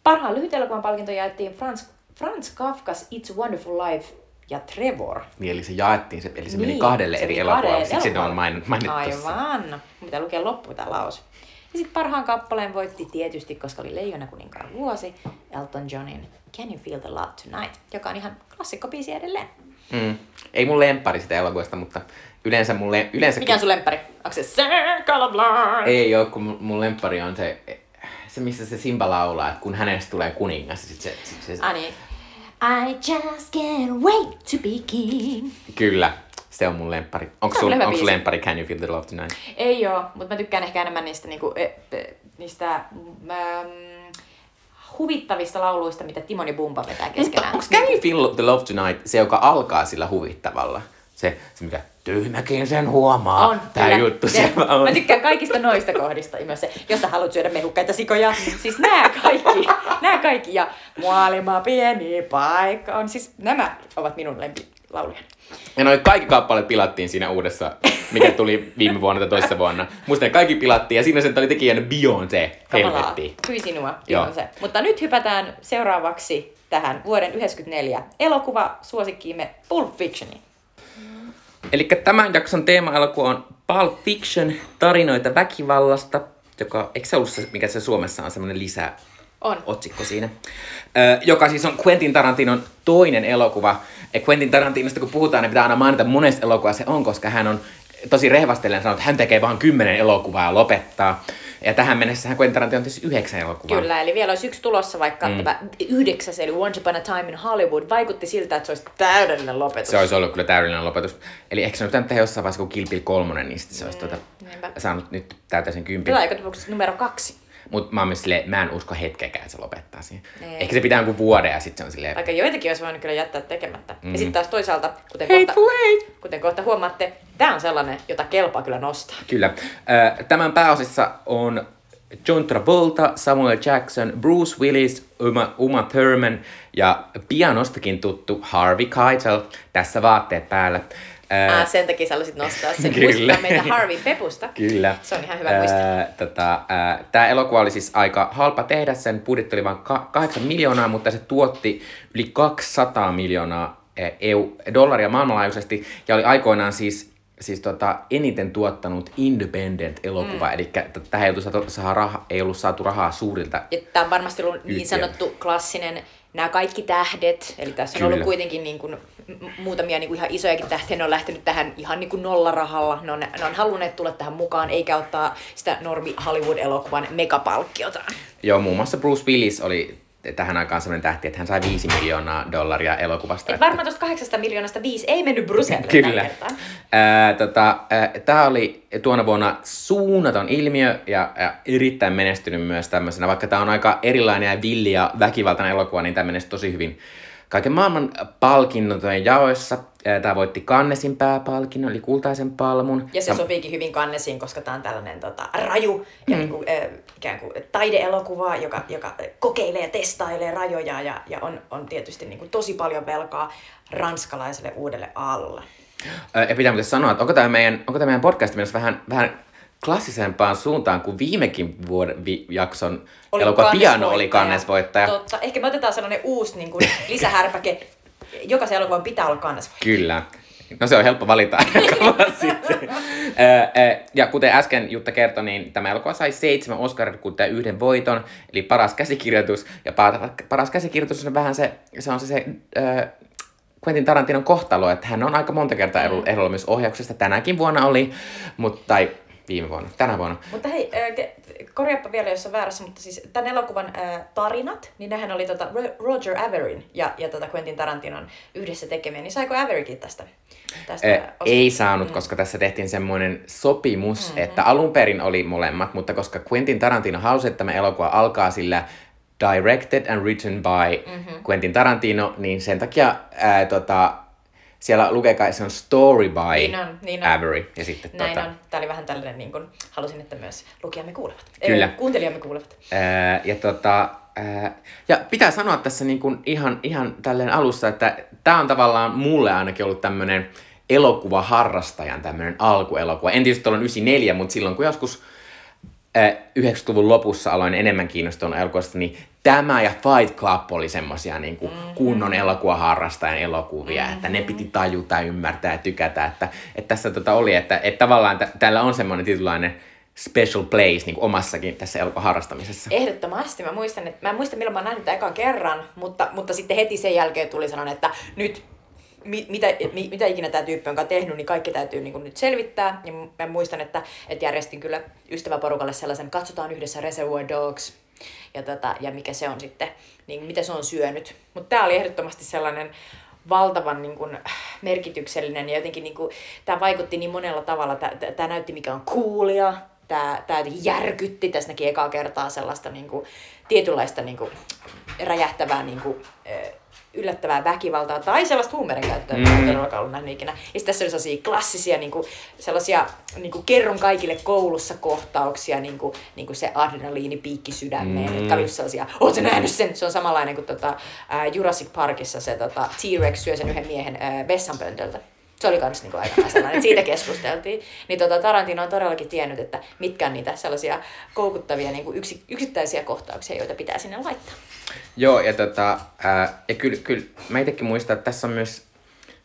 Parhaan lyhytelokuvan palkinto jaettiin Franz, Franz Kafkas It's a Wonderful Life ja Trevor. Niin, eli se jaettiin, se, eli se meni Niin, kahdelle se eri meni elokuvalle, siksi ne on main, mainittu. Aivan. Mitä lukee loppu tämä lause. Ja sitten parhaan kappaleen voitti tietysti, koska oli Leijona kuninkaan vuosi, Elton Johnin Can You Feel the Love Tonight, joka on ihan klassikkobiisi edelleen. Mm. Ei mun lemppari sitä elokuvasta, mutta yleensä mun, le- yleensä Mikä on sun lemppari? Onko se Circle of Life? Ei oo, kun mun- lemppari on se, se missä se Simba laulaa, että kun hänestä tulee kuningas, sit se, sit se, Ah niin. I just can't wait to be king. kyllä, se on mun lemppari. Onko on sun, sun biisi. lemppari Can You Feel the Love Tonight? Ei oo, mutta mä tykkään ehkä enemmän niistä, niinku, e, e, niistä ähm, huvittavista lauluista, mitä Timon ja Bumba vetää keskenään. Onko Can You Feel the Love Tonight se, joka alkaa sillä huvittavalla? Se, se mikä tyhmäkin sen huomaa. On, Tää kyllä. juttu siellä on. Mä tykkään kaikista noista kohdista. Myös se, jos sä haluat syödä mehukkaita sikoja. Siis nämä kaikki. nämä kaikki. Ja maailma pieni paikka on. Siis nämä ovat minun lempilauluja. Ja noi kaikki kappaleet pilattiin siinä uudessa, mikä tuli viime vuonna tai toisessa vuonna. Musta ne kaikki pilattiin ja siinä sen oli tekijänä Beyoncé. Helvetti. Hyi sinua. Se. Mutta nyt hypätään seuraavaksi tähän vuoden 1994 elokuva suosikkiimme Pulp Fictioniin. Eli tämän jakson teema-elokuva on Pulp Fiction, tarinoita väkivallasta, joka, eikö se ollut se, mikä se Suomessa on semmoinen lisä On. otsikko siinä, ö, joka siis on Quentin Tarantinon toinen elokuva. Ja Quentin Tarantinosta kun puhutaan, niin pitää aina mainita monesta elokuvaa se on, koska hän on tosi rehvastellen sanonut, että hän tekee vain kymmenen elokuvaa ja lopettaa. Ja tähän mennessä hän Quentin Tarantino on tietysti yhdeksän elokuvaa. Kyllä, eli vielä olisi yksi tulossa, vaikka mm. tämä yhdeksäs, eli Once Upon a Time in Hollywood, vaikutti siltä, että se olisi täydellinen lopetus. Se olisi ollut kyllä täydellinen lopetus. Eli ehkä se on pitänyt tehdä jossain vaiheessa, kun Kill Bill 3, niin se olisi tuota, niinpä. saanut nyt täytäisen kympin. Kyllä, tapauksessa numero kaksi. Mutta mä oon myös silleen, mä en usko hetkeäkään, että se lopettaa siihen. Ei. Ehkä se pitää jonkun vuoden ja sitten se on silleen, Vaikka joitakin olisi voinut kyllä jättää tekemättä. Mm. Ja sitten taas toisaalta, kuten kohta, kuten kohta huomaatte, tämä on sellainen, jota kelpaa kyllä nostaa. Kyllä. Tämän pääosissa on John Travolta, Samuel Jackson, Bruce Willis, Uma, Uma Thurman ja pianostakin tuttu Harvey Keitel. Tässä vaatteet päällä. Ö, Ää, sen takia sä haluaisit nostaa sen. Kyllä. Meitä Harvey Pepusta. Kyllä. Se on ihan hyvä muistaa. Ää, tota, ää, Tämä elokuva oli siis aika halpa tehdä, sen budjetti oli vain ka- 8 miljoonaa, mutta se tuotti yli 200 miljoonaa ää, EU, dollaria maailmanlaajuisesti ja oli aikoinaan siis siis tota, eniten tuottanut independent-elokuva, mm. eli tähän ei, ollut saatu, raha, ei ollut saatu rahaa suurilta. Tämä on varmasti ollut niin sanottu klassinen, nämä kaikki tähdet, eli tässä on Kyllä. ollut kuitenkin niin kuin, muutamia niin kuin ihan isojakin tähtiä, ne on lähtenyt tähän ihan niin kuin nollarahalla, ne on, ne on halunneet tulla tähän mukaan, eikä ottaa sitä normi Hollywood-elokuvan megapalkkiota. Joo, muun muassa Bruce Willis oli tähän aikaan sellainen tähti, että hän sai 5 miljoonaa dollaria elokuvasta. Et varmaan tuosta kahdeksasta miljoonasta viisi ei mennyt Bruselle Kyllä. Ää, tota, Tämä oli tuona vuonna suunnaton ilmiö ja, ja erittäin menestynyt myös tämmöisenä. Vaikka tämä on aika erilainen ja villi ja väkivaltainen elokuva, niin tämä menestyi tosi hyvin kaiken maailman palkintojen jaoissa. Tämä voitti Cannesin pääpalkinnon, eli kultaisen palmun. Ja se Sam- sopiikin hyvin kannesiin, koska tämä on tällainen tota, raju ja mm. niin kuin, äh, ikään kuin taideelokuva, joka, joka kokeilee ja testailee rajoja ja, ja on, on tietysti niin kuin, tosi paljon velkaa ranskalaiselle uudelle alle. Ja pitää muuten sanoa, että onko tämä meidän, onko tämä meidän podcast menossa vähän, vähän klassisempaan suuntaan kuin viimekin vuoden vi, jakson elokuva Piano oli kannesvoittaja. Totta. Ehkä me otetaan sellainen uusi niin kuin, lisähärpäke. Jokaisen elokuvan pitää olla kannesvoittaja. Kyllä. No se on helppo valita sitten. Ja kuten äsken Jutta kertoi, niin tämä elokuva sai seitsemän Oscarin ja yhden voiton, eli paras käsikirjoitus. Ja pa- paras käsikirjoitus on vähän se, se on se, se Quentin Tarantinon kohtalo, että hän on aika monta kertaa Mm. ehdolla ehdolla myös ohjauksesta. Tänäkin vuonna oli, mutta, tai viime vuonna, tänä vuonna. Mutta hei, korjaappa vielä, jos on väärässä, mutta siis tämän elokuvan tarinat, niin nehän oli tota Ro- Roger Averin ja, ja tota Quentin Tarantinon yhdessä tekemiä, niin saiko Averikin tästä? tästä ei saanut, koska tässä tehtiin semmoinen sopimus, mm-hmm. että alun perin oli molemmat, mutta koska Quentin Tarantino halusi, että tämä elokuva alkaa sillä directed and written by mm-hmm. Quentin Tarantino, niin sen takia ää, tota, siellä lukee kai se on story by Niin on, niin on. Avery. Ja sitten, Näin tota, on. Tämä oli vähän tällainen, niin kuin, halusin, että myös lukijamme kuulevat. Kyllä. Ei, kuuntelijamme kuulevat. Ää, ja, tota, ja pitää sanoa tässä niin kuin ihan, ihan tälleen alussa, että tämä on tavallaan mulle ainakin ollut tämmöinen elokuvaharrastajan tämmöinen alkuelokuva. En tietysti ollut 94, mutta silloin kun joskus 90-luvun lopussa aloin enemmän kiinnostua elokuvasta, niin tämä ja Fight Club oli semmosia niin kuin mm-hmm. kunnon elokuvaharrastajan elokuvia, mm-hmm. että ne piti tajuta, ymmärtää ja tykätä, että, että tässä tota oli, että, että tavallaan t- täällä on semmoinen tietynlainen special place niin kuin omassakin tässä elokuvaharrastamisessa. Ehdottomasti. Mä muistan, että, mä en muista milloin mä nähnyt tämän ekan kerran, mutta, mutta sitten heti sen jälkeen tuli sanon, että nyt mi, mitä, mi, mitä ikinä tämä tyyppi onkaan tehnyt, niin kaikki täytyy niin kuin nyt selvittää. Ja mä muistan, että, että järjestin kyllä ystäväporukalle sellaisen, katsotaan yhdessä Reservoir Dogs, ja, tota, ja mikä se on sitten, niin mitä se on syönyt. Mutta tämä oli ehdottomasti sellainen valtavan niin kuin, merkityksellinen ja jotenkin niin kuin, tämä vaikutti niin monella tavalla. Tämä näytti mikä on coolia, tämä, tämä järkytti, tässä näki ekaa kertaa sellaista niin kuin, tietynlaista niin kuin, räjähtävää niin kuin, yllättävää väkivaltaa tai sellaista huumeiden käyttöä, mm. en todellakaan ollut nähnyt ikinä. Ja tässä oli sellaisia klassisia, niin kuin, sellaisia niin kuin kerron kaikille koulussa kohtauksia, niin kuin, niin kuin se adrenaliinipiikki sydämeen, mm. jotka oli sellaisia, ootko nähnyt sen? Se on samanlainen kuin tota, Jurassic Parkissa se tota, T-Rex syö sen yhden miehen uh, vessanpöntöltä se oli kans niinku aika sellainen, että siitä keskusteltiin. Niin tota, Tarantino on todellakin tiennyt, että mitkä on niitä sellaisia koukuttavia niinku yksi, yksittäisiä kohtauksia, joita pitää sinne laittaa. Joo, ja, tota, ää, ja kyllä, kyllä mä itsekin muistan, että tässä on myös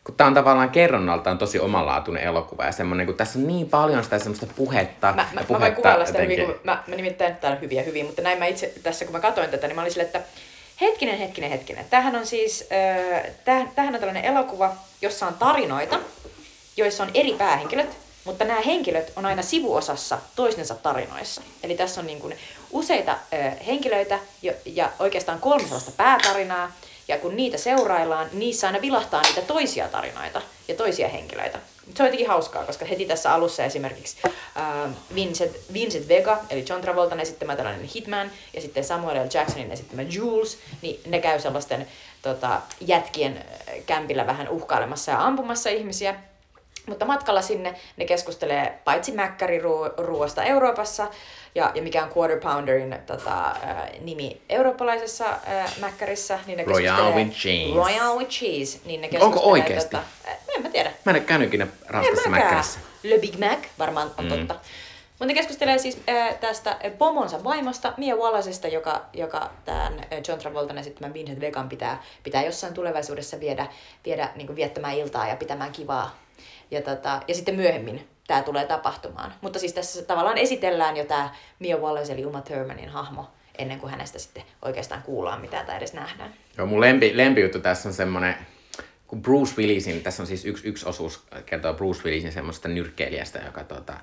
kun tämä on tavallaan kerronnaltaan tosi omanlaatuinen elokuva ja semmoinen, kun tässä on niin paljon sitä semmoista puhetta. Mä, mä, puhetta mä voin kuvailla sitä hyvin, kun mä, mä nimittäin täällä hyviä hyvin, mutta näin mä itse tässä, kun mä katsoin tätä, niin mä olin sille, että hetkinen, hetkinen, hetkinen. Tämähän on siis, äh, tämähän on tällainen elokuva, jossa on tarinoita, joissa on eri päähenkilöt, mutta nämä henkilöt on aina sivuosassa toistensa tarinoissa. Eli tässä on niin kuin useita ö, henkilöitä jo, ja oikeastaan kolme sellaista päätarinaa, ja kun niitä seuraillaan, niissä aina vilahtaa niitä toisia tarinoita ja toisia henkilöitä. Se on jotenkin hauskaa, koska heti tässä alussa esimerkiksi äh, Vincent, Vincent Vega, eli John Travoltan esittämä tällainen Hitman, ja sitten Samuel L. Jacksonin esittämä Jules, niin ne käy sellaisten tota, jätkien kämpillä vähän uhkailemassa ja ampumassa ihmisiä. Mutta matkalla sinne ne keskustelee paitsi mäkkäriruoasta Euroopassa, ja, ja mikä on Quarter Pounderin tota, äh, nimi eurooppalaisessa äh, mäkkärissä, niin ne Royal with cheese. Royal with cheese. Niin ne Onko oikeasti? Tota, äh, en mä tiedä. Mä en ole käynyt ikinä Ranskassa mäkkärissä. Le Big Mac varmaan on mm. totta. Mutta ne keskustelee siis äh, tästä pomonsa vaimosta, Mia Wallaceista, joka, joka tämän John Travoltan esittämän Vincent Vegan pitää, pitää jossain tulevaisuudessa viedä, viedä niin viettämään iltaa ja pitämään kivaa ja, tota, ja sitten myöhemmin tämä tulee tapahtumaan. Mutta siis tässä tavallaan esitellään jo tämä Mia Wallace eli Uma Thurmanin hahmo ennen kuin hänestä sitten oikeastaan kuullaan mitään tai edes nähdään. Joo, mun lempi, lempijuttu tässä on semmoinen, kun Bruce Willisin, tässä on siis yksi, yksi osuus, kertoo Bruce Willisin semmoista nyrkkeilijästä, joka tota,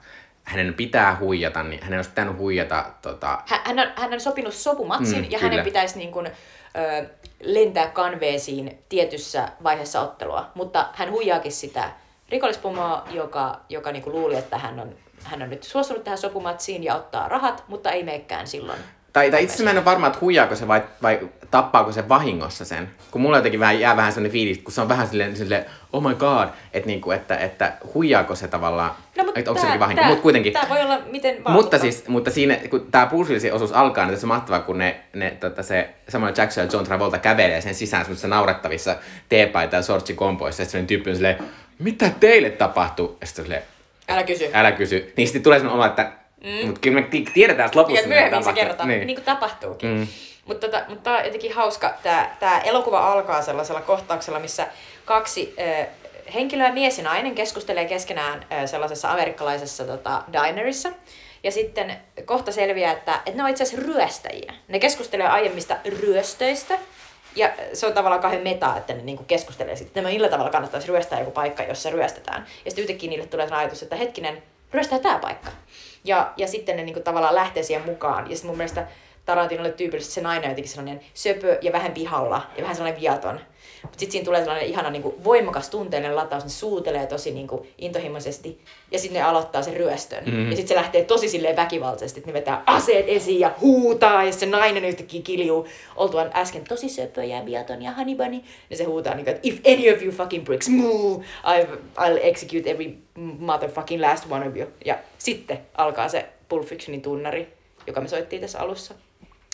hänen pitää huijata, niin hänen olisi pitänyt huijata... Tota... Hän, hän, on, hän on sopinut sopumatsin mm, ja kyllä. hänen pitäisi niin kuin, ö, lentää kanveesiin tietyssä vaiheessa ottelua, mutta hän huijaakin sitä rikollispomo, joka, joka niinku luuli, että hän on, hän on nyt suostunut tähän sopumatsiin ja ottaa rahat, mutta ei meekään silloin. Tai, tai itse asiassa mä en ole varma, että huijaako se vai, vai tappaako se vahingossa sen. Kun mulla jotenkin vähän, jää vähän sellainen fiilis, kun se on vähän silleen, silleen oh my god, että, niinku, että, että huijaako se tavallaan, no, mutta että onko se vahinko. Mutta kuitenkin. Tämä voi olla miten vaan. Mutta siis, mutta siinä, kun tämä Bruce osuus alkaa, niin tässä on mahtavaa, kun ne, ne tota, se Samuel Jackson ja John Travolta kävelee sen sisään semmoisissa naurettavissa teepaita ja sortsikompoissa, ja sitten tyyppi on silleen, mitä teille tapahtuu? Ja sitten silleen, älä kysy. Älä kysy. Niin sitten tulee sellainen olo, että mm. mutta kyllä me tiedetään että lopussa. Ja myöhemmin se kerrotaan, niin. niin kuin tapahtuukin. Mm. Mutta tota, mutta on jotenkin hauska, tämä, tämä elokuva alkaa sellaisella kohtauksella, missä kaksi äh, henkilöä, mies ja nainen, keskustelee keskenään äh, sellaisessa amerikkalaisessa tota, dinerissa. Ja sitten kohta selviää, että, että ne on itse asiassa ryöstäjiä. Ne keskustelee aiemmista ryöstöistä, ja se on tavallaan kahden meta, että ne niinku keskustelee sitten, että millä tavalla kannattaisi ryöstää joku paikka, jossa ryöstetään. Ja sitten yhtäkkiä niille tulee ajatus, että hetkinen, ryöstää tämä paikka. Ja, ja sitten ne niinku tavallaan lähtee siihen mukaan. Ja sitten mun mielestä Tarantinolle tyypillisesti se nainen on jotenkin sellainen söpö ja vähän pihalla ja vähän sellainen viaton. Mutta sitten siinä tulee sellainen ihana niin kuin, voimakas tunteellinen lataus, ne suutelee tosi niin kuin, intohimoisesti ja sitten ne aloittaa sen ryöstön. Mm-hmm. Ja sitten se lähtee tosi silleen väkivaltaisesti, että ne vetää aseet esiin ja huutaa ja se nainen yhtäkkiä kiljuu oltuaan äsken tosi söpö ja viaton ja honey bunny. Ja se huutaa niin kuin, että if any of you fucking bricks move, I've, I'll execute every motherfucking last one of you. Ja sitten alkaa se Pulp Fictionin tunnari, joka me soittiin tässä alussa.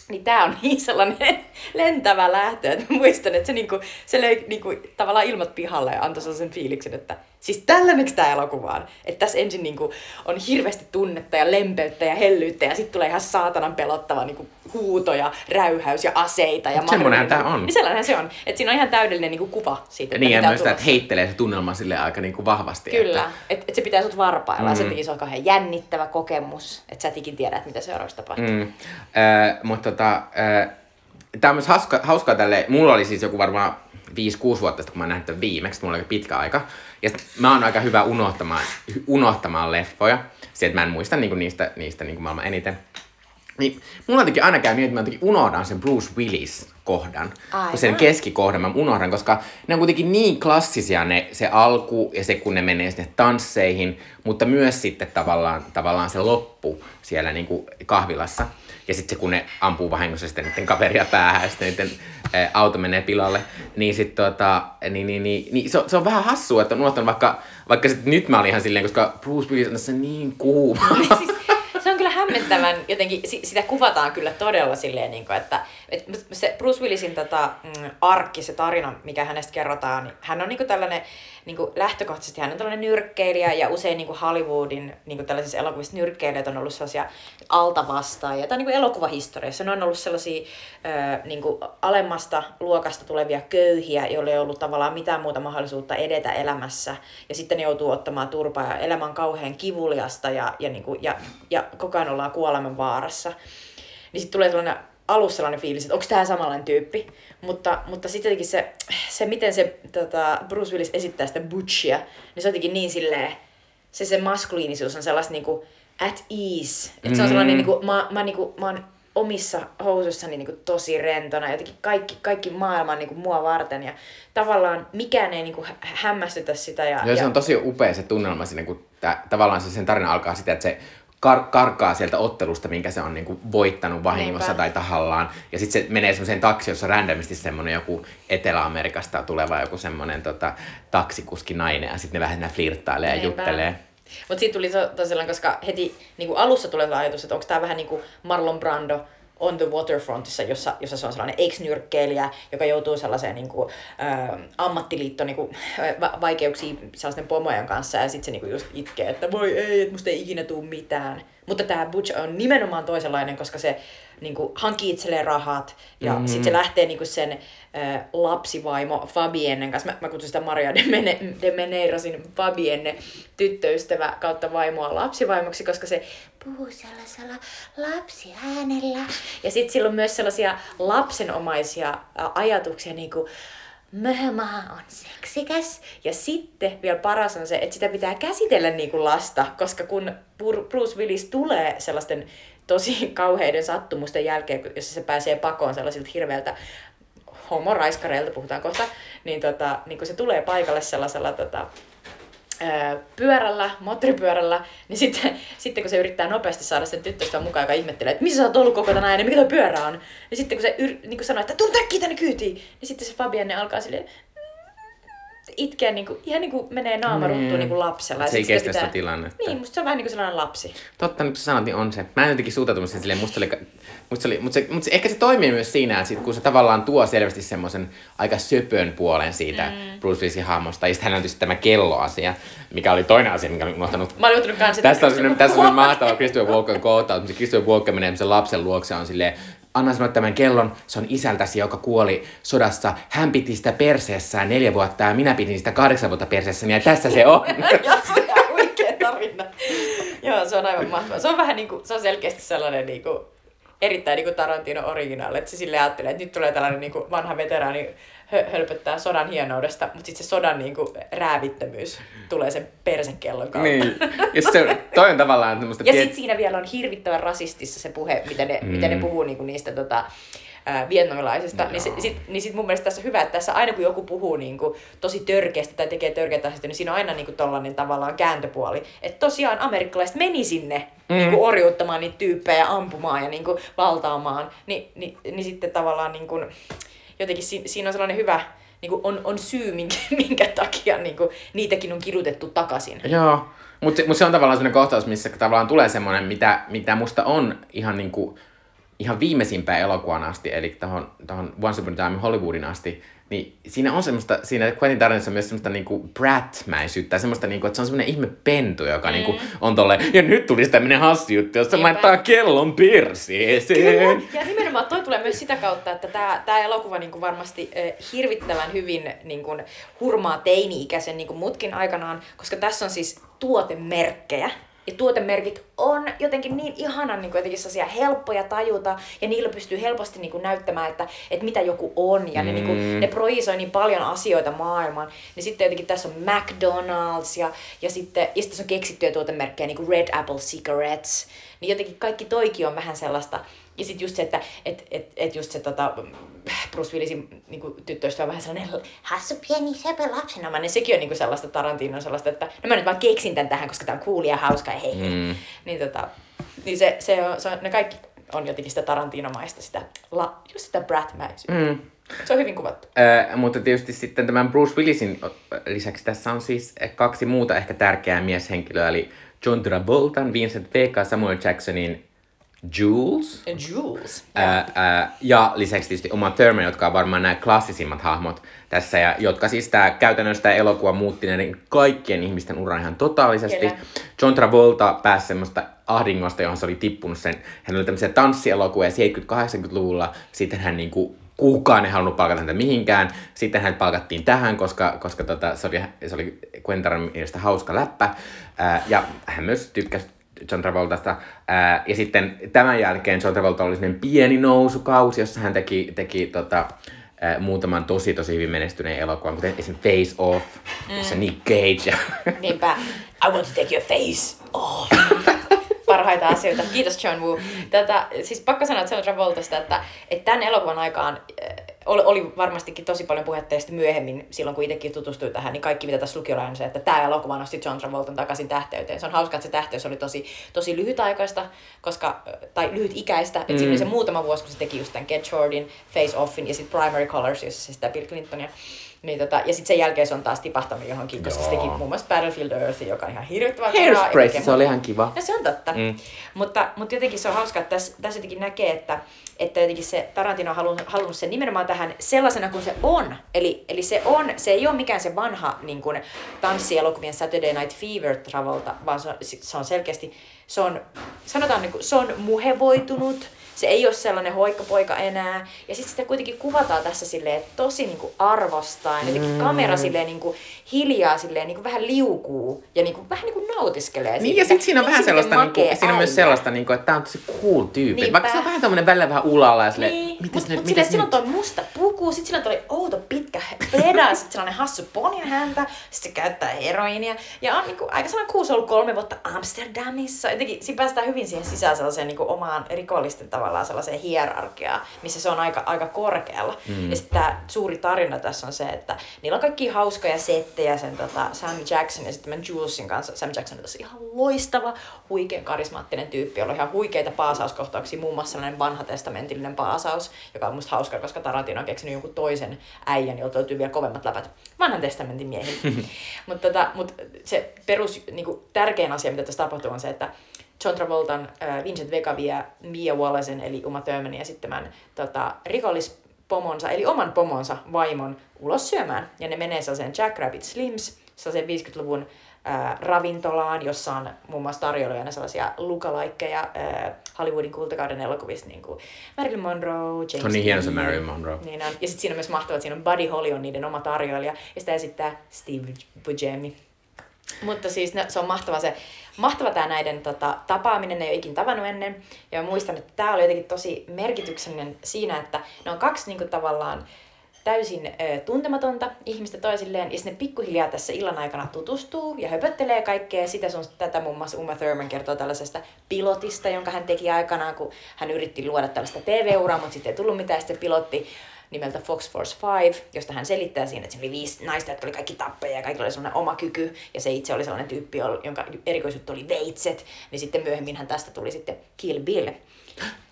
Niin tää on niin sellainen lentävä lähtö, että muistan, että se, niinku, se löi niinku, tavallaan ilmat pihalle ja antoi sellaisen fiiliksen, että Siis tällainenko tämä elokuva on? Että tässä ensin niinku on hirveästi tunnetta ja lempeyttä ja hellyyttä ja sitten tulee ihan saatanan pelottava niinku huuto ja räyhäys ja aseita. Ja semmonenhan tää on. Niin sellainen se on. Että siinä on ihan täydellinen niinku kuva siitä, Niin, ja myös sitä, että heittelee se tunnelma sille aika niinku vahvasti. Kyllä, Että, että et se pitää sut varpailla. Mm. Ja se on kauhean jännittävä kokemus, että sä et ikin tiedä, että mitä seuraavaksi tapahtuu. mm, äh, mutta tota, äh, tää on myös hauska, hauskaa tälle, mulla oli siis joku varmaan 5-6 vuotta sitten, kun mä oon nähnyt tämän viimeksi, mulla oli aika pitkä aika. Ja mä oon aika hyvä unohtamaan, unohtamaan leffoja. Se, että mä en muista niinku niistä, niistä niinku maailman eniten. Niin, mulla jotenkin aina käy niin, että mä jotenkin unohdan sen Bruce Willis-kohdan. Aivan. Sen keskikohdan mä unohdan, koska ne on kuitenkin niin klassisia ne, se alku ja se, kun ne menee sinne tansseihin, mutta myös sitten tavallaan, tavallaan se loppu siellä niin kuin kahvilassa. Ja sitten se, kun ne ampuu vahingossa sitten niiden kaveria päähän ja sitten niiden auto menee pilalle, niin sit tota, niin, niin, niin, niin se, on, se on vähän hassua, että on vaikka, vaikka sit nyt mä olin ihan silleen, koska Bruce Willis on tässä niin kuuma. siis, se on kyllä hämmentävän, jotenkin si- sitä kuvataan kyllä todella silleen, niin kuin, että, että se Bruce Willisin tota, mm, arkki, se tarina, mikä hänestä kerrotaan, niin hän on niin kuin tällainen, niin kuin lähtökohtaisesti hän on tällainen nyrkkeilijä ja usein niin kuin Hollywoodin niin kuin tällaisissa elokuvissa nyrkkeilijät on ollut sellaisia altavastaajia, tai niin kuin elokuvahistoriassa. Ne on ollut sellaisia ö, niin kuin alemmasta luokasta tulevia köyhiä, joille ei ollut tavallaan mitään muuta mahdollisuutta edetä elämässä, ja sitten ne joutuu ottamaan turpaa, ja elämä on kauhean kivuliasta, ja, ja, niin kuin, ja, ja koko ajan ollaan kuoleman vaarassa. Niin sitten tulee sellainen alussa sellainen fiilis, että onko tämä samanlainen tyyppi. Mutta, mutta sitten jotenkin se, se, miten se tota, Bruce Willis esittää sitä butchia, niin se on jotenkin niin silleen, se, se maskuliinisuus on sellaista niinku at ease. Että se on sellainen, niinku, mä, mä, niinku, mä oon omissa housuissani niinku tosi rentona, jotenkin kaikki, kaikki maailma on niinku mua varten ja tavallaan mikään ei niinku hä- hämmästytä sitä. Ja, Joo, se ja, on tosi upea se tunnelma siinä, kun tää, tavallaan se sen tarina alkaa sitä, että se kar- karkaa sieltä ottelusta, minkä se on niinku voittanut vahingossa Niinpä. tai tahallaan. Ja sitten se menee semmoiseen taksiin, jossa on randomisti semmoinen joku Etelä-Amerikasta tuleva joku semmoinen tota, taksikuski nainen. Ja sitten ne vähän flirttailee ja juttelee. Mutta siitä tuli to- tosiaan, koska heti niin kuin alussa tulee ajatus, että onko tämä vähän niin kuin Marlon Brando on the waterfrontissa, jossa, jossa se on sellainen ex-nyrkkeilijä, joka joutuu sellaiseen niin kuin, ä, ammattiliitto niin kuin, va- vaikeuksiin sellaisten pomojen kanssa ja sitten se niin kuin just itkee, että voi ei, että musta ei ikinä tule mitään. Mutta tämä Butch on nimenomaan toisenlainen, koska se niin kuin, hankkii itselleen rahat ja mm. sitten se lähtee niin kuin sen ä, lapsivaimo Fabiennen kanssa. Mä, mä kutsun sitä Maria de, Mene, de Meneirosin Fabienne tyttöystävä kautta vaimoa lapsivaimoksi, koska se puhuu sellaisella lapsiäänellä. Ja sitten sillä on myös sellaisia lapsenomaisia ajatuksia, niin kuin Möhömaa on seksikäs. Ja sitten vielä paras on se, että sitä pitää käsitellä niin kuin lasta, koska kun Bruce Willis tulee sellaisten tosi kauheiden sattumusten jälkeen, jossa se pääsee pakoon sellaisilta hirveältä homoraiskareilta, puhutaan kohta, niin, tota, niin kun se tulee paikalle sellaisella tota, pyörällä, moottoripyörällä, niin sitten, sitten kun se yrittää nopeasti saada sen tyttöystävän mukaan, joka ihmettelee, että missä sä oot ollut koko tänä ajan, ja mikä tuo pyörä on, niin sitten kun se yr, niin kun sanoo, että tuu äkkiä tänne kyytiin, niin sitten se Fabienne alkaa silleen itkeä niin kuin, ihan niin kuin menee naama ruttuun Mm. niin kuin lapsella. Se ei sitä kestä sitä tilannetta. Niin, musta se on vähän niin kuin sellainen lapsi. Totta, nyt kun sä sanot, niin on se. Mä en jotenkin suhtautunut sen silleen, musta oli, musta oli mutta, se, mutta se, ehkä se toimii myös siinä, että sit, kun se tavallaan tuo selvästi semmoisen aika söpön puolen siitä mm. Bruce Willisin hahmosta. Ja sitten hän on tietysti tämä kelloasia, mikä oli toinen asia, minkä olin unohtanut. Mä olin unohtanut kans, että Tästä on semmoinen, tässä on semmoinen mahtava Christopher Walken kohtaus, missä Christopher Walken menee sen lapsen luokse on silleen, anna sinulle tämän kellon, se on isältäsi, joka kuoli sodassa. Hän piti sitä perseessään neljä vuotta ja minä pidin sitä kahdeksan vuotta perseessäni ja tässä se on. Joo, se on. Joo, se on aivan mahtavaa. Se on vähän niinku, se on selkeästi sellainen niinku, erittäin niinku Tarantino originaali, että se sille ajattelee, että nyt tulee tällainen niinku vanha veteraani hö- hölpöttää sodan hienoudesta, mutta sitten se sodan niinku räävittömyys tulee sen persekellon kautta. niin. Ja se, toi on tavallaan tämmöistä... Ja tiet- sitten siinä vielä on hirvittävän rasistissa se puhe, miten ne, mm. miten ne puhuu niinku niistä tota, ää, vietnamilaisista. Niin, sit, sit, niin sit mun mielestä tässä on hyvä, että tässä aina kun joku puhuu niinku, tosi törkeästä tai tekee törkeitä asioita, niin siinä on aina niinku tollanen tavallaan kääntöpuoli. Että tosiaan amerikkalaiset meni sinne mm. niinku, orjuuttamaan niitä tyyppejä ampumaan ja niinku, valtaamaan. Ni, ni, niin sitten tavallaan niinku, jotenkin si, siinä on sellainen hyvä, niinku, on, on syy, minkä, minkä takia niinku, niitäkin on kidutettu takaisin. Joo, mutta mut se on tavallaan sellainen kohtaus, missä tavallaan tulee semmoinen, mitä, mitä musta on ihan niinku ihan viimeisimpään elokuvan asti, eli tohon, tohon Once Upon a Time Hollywoodin asti, niin siinä on semmoista, siinä Quentin Tarantinossa on myös semmoista niinku brat-mäisyyttä, semmoista niinku, että se on semmoinen ihme pentu, joka mm. niinku on tolleen, ja nyt tulisi tämmöinen hassi juttu, jossa Niinpä. laittaa kellon perseeseen. Kyllä, ja nimenomaan toi tulee myös sitä kautta, että tämä tää elokuva niinku varmasti äh, hirvittävän hyvin niinku, hurmaa teini-ikäisen niinku mutkin aikanaan, koska tässä on siis tuotemerkkejä. Ja tuotemerkit on jotenkin niin ihanan niin jotenkin sellaisia helppoja tajuta, ja niillä pystyy helposti niin kuin näyttämään, että, että mitä joku on, ja ne, niin kuin, ne projisoi niin paljon asioita maailmaan. Niin sitten jotenkin tässä on McDonald's, ja, ja, sitten, ja sitten tässä on keksittyjä tuotemerkkejä, niin kuin Red Apple Cigarettes, niin jotenkin kaikki toikin on vähän sellaista, ja sitten just se, että et, et, et just se tota, Bruce Willisin niinku, tyttöystävä on vähän sellainen hassu pieni söpö niin sekin on niinku sellaista Tarantinon sellaista, että no mä nyt vaan keksin tän tähän, koska tää on cool ja hauska ja hei. Mm. Niin, tota, niin se, se, on, se on, ne kaikki on jotenkin sitä Tarantinomaista, sitä, la, just sitä bratmäisyyttä. Mm. Se on hyvin kuvattu. Ö, mutta tietysti sitten tämän Bruce Willisin lisäksi tässä on siis kaksi muuta ehkä tärkeää mieshenkilöä, eli John Travoltan, Vincent Vega, Samuel Jacksonin Jules. Jules. Ää, ää, ja lisäksi tietysti Oma Thurman, jotka on varmaan nämä klassisimmat hahmot tässä, ja jotka siis tämä käytännössä tämä elokuva muutti näiden kaikkien ihmisten uran ihan totaalisesti. Kyllä. John Travolta pääsi semmoista ahdingosta, johon se oli tippunut sen. Hän oli tämmöisiä tanssielokuvia 70-80-luvulla, sitten hän niinku kukaan ei halunnut palkata häntä mihinkään. Sitten hän palkattiin tähän, koska, koska tota, se oli, se oli Quentin mielestä hauska läppä. Ää, ja hän myös tykkäsi John Travoltasta. Ää, ja sitten tämän jälkeen John Travolta oli sellainen pieni nousukausi, jossa hän teki, teki tota, ää, muutaman tosi tosi hyvin menestyneen elokuvan, kuten esimerkiksi Face Off, mm. jossa Nick Cage Niinpä. I want to take your face off. Parhaita asioita. Kiitos John Woo. Tätä, siis pakko sanoa John Travoltasta, että, että tämän elokuvan aikaan äh, oli, varmastikin tosi paljon puhetta ja sitten myöhemmin, silloin kun itsekin tutustui tähän, niin kaikki mitä tässä luki oli aina se, että tämä elokuva nosti John Travoltan takaisin tähteyteen. Se on hauska, että se tähteys oli tosi, tosi lyhytaikaista, koska, tai lyhytikäistä. Mm. Että siinä oli se muutama vuosi, kun se teki just tämän Get Shortin, Face Offin ja sitten Primary Colors, jossa se sitä Bill Clintonia. Niin tota, ja sitten sen jälkeen se on taas tipahtanut johonkin, koska se teki Joo. muun muassa Battlefield Earth, joka on ihan hirvittävän Hairspray, se oli ihan kiva. No se on totta. Mm. Mm. Mutta, mutta jotenkin se on hauska, että tässä, tässä jotenkin näkee, että, että jotenkin se Tarantino on halunnut, halunnut sen nimenomaan tähän sellaisena kuin se on. Eli, eli se on, se ei ole mikään se vanha niin kuin, tanssielokuvien Saturday Night Fever Travolta, vaan se on, se on selkeästi, se on, sanotaan niin kuin, se on muhevoitunut, se ei ole sellainen hoikkapoika enää. Ja sitten sitä kuitenkin kuvataan tässä silleen, että tosi niinku arvostaen. Jotenkin Mm. kamera silleen niinku hiljaa silleen niinku vähän liukuu ja niinku vähän niinku nautiskelee. Niin, ja sitten siinä on vähän sellaista, niinku, makea siinä on myös sellaista, niinku, että tämä on tosi cool tyyppi. Niinpä. Vaikka se on vähän tämmöinen välillä vähän ulalla ja sille, Niin, mitäs mutta nyt, mut mitäs silleen, nyt? silloin toi musta puku, sit silloin toi outo pitkä peda, sit sellainen hassu ponin häntä, sit se käyttää heroinia. Ja on niinku, aika sellainen kuusi ollut kolme vuotta Amsterdamissa. Jotenkin siinä päästään hyvin siihen sisään sellaiseen niinku omaan rikollisten tavallaan sellaiseen hierarkiaan, missä se on aika, aika korkealla. Mm. Ja sitten tämä suuri tarina tässä on se, että niillä on kaikki hauskoja settejä sen tota, Sam Jackson ja sitten tämän Julesin kanssa. Sam Jackson on tosi ihan loistava, huikean karismaattinen tyyppi, jolla on ihan huikeita paasauskohtauksia, muun muassa sellainen vanha testamentillinen paasaus, joka on musta hauska, koska Tarantino on keksinyt jonkun toisen äijän, jolta löytyy vielä kovemmat läpät vanhan testamentin miehiltä. Mutta tota, mut se perus, niinku, tärkein asia, mitä tässä tapahtuu, on se, että John Travoltan äh, Vincent Vega vie Mia Wallacen eli Uma Thurmanin esittämän tota, rikollispomonsa, eli oman pomonsa vaimon ulos syömään. Ja ne menee sellaiseen Jack Rabbit Slims, sellaiseen 50-luvun äh, ravintolaan, jossa on muun muassa tarjoilijoina sellaisia lukalaikkeja äh, Hollywoodin kultakauden elokuvista, niin kuin Marilyn Monroe, James Se on niin hieno se. Marilyn Monroe. Niin on. Ja sitten siinä on myös mahtavaa, että siinä on Buddy Holly on niiden oma tarjoilija, ja sitä esittää Steve Buscemi. Mutta siis no, se on mahtava se, mahtava tämä näiden tota, tapaaminen, ne ei ole ikin tavannut ennen. Ja muistan, että tämä oli jotenkin tosi merkityksellinen siinä, että ne on kaksi niinku, tavallaan täysin ö, tuntematonta ihmistä toisilleen, ja sitten pikkuhiljaa tässä illan aikana tutustuu ja höpöttelee kaikkea. Sitä sun, tätä muun muassa Uma Thurman kertoo tällaisesta pilotista, jonka hän teki aikanaan, kun hän yritti luoda tällaista TV-uraa, mutta sitten ei tullut mitään, sitten pilotti nimeltä Fox Force 5, josta hän selittää siinä, että siinä oli viisi naista, jotka oli kaikki tappeja ja kaikilla oli sellainen oma kyky, ja se itse oli sellainen tyyppi, jonka erikoisuutta oli veitset, niin sitten myöhemmin hän tästä tuli sitten Kill Bill.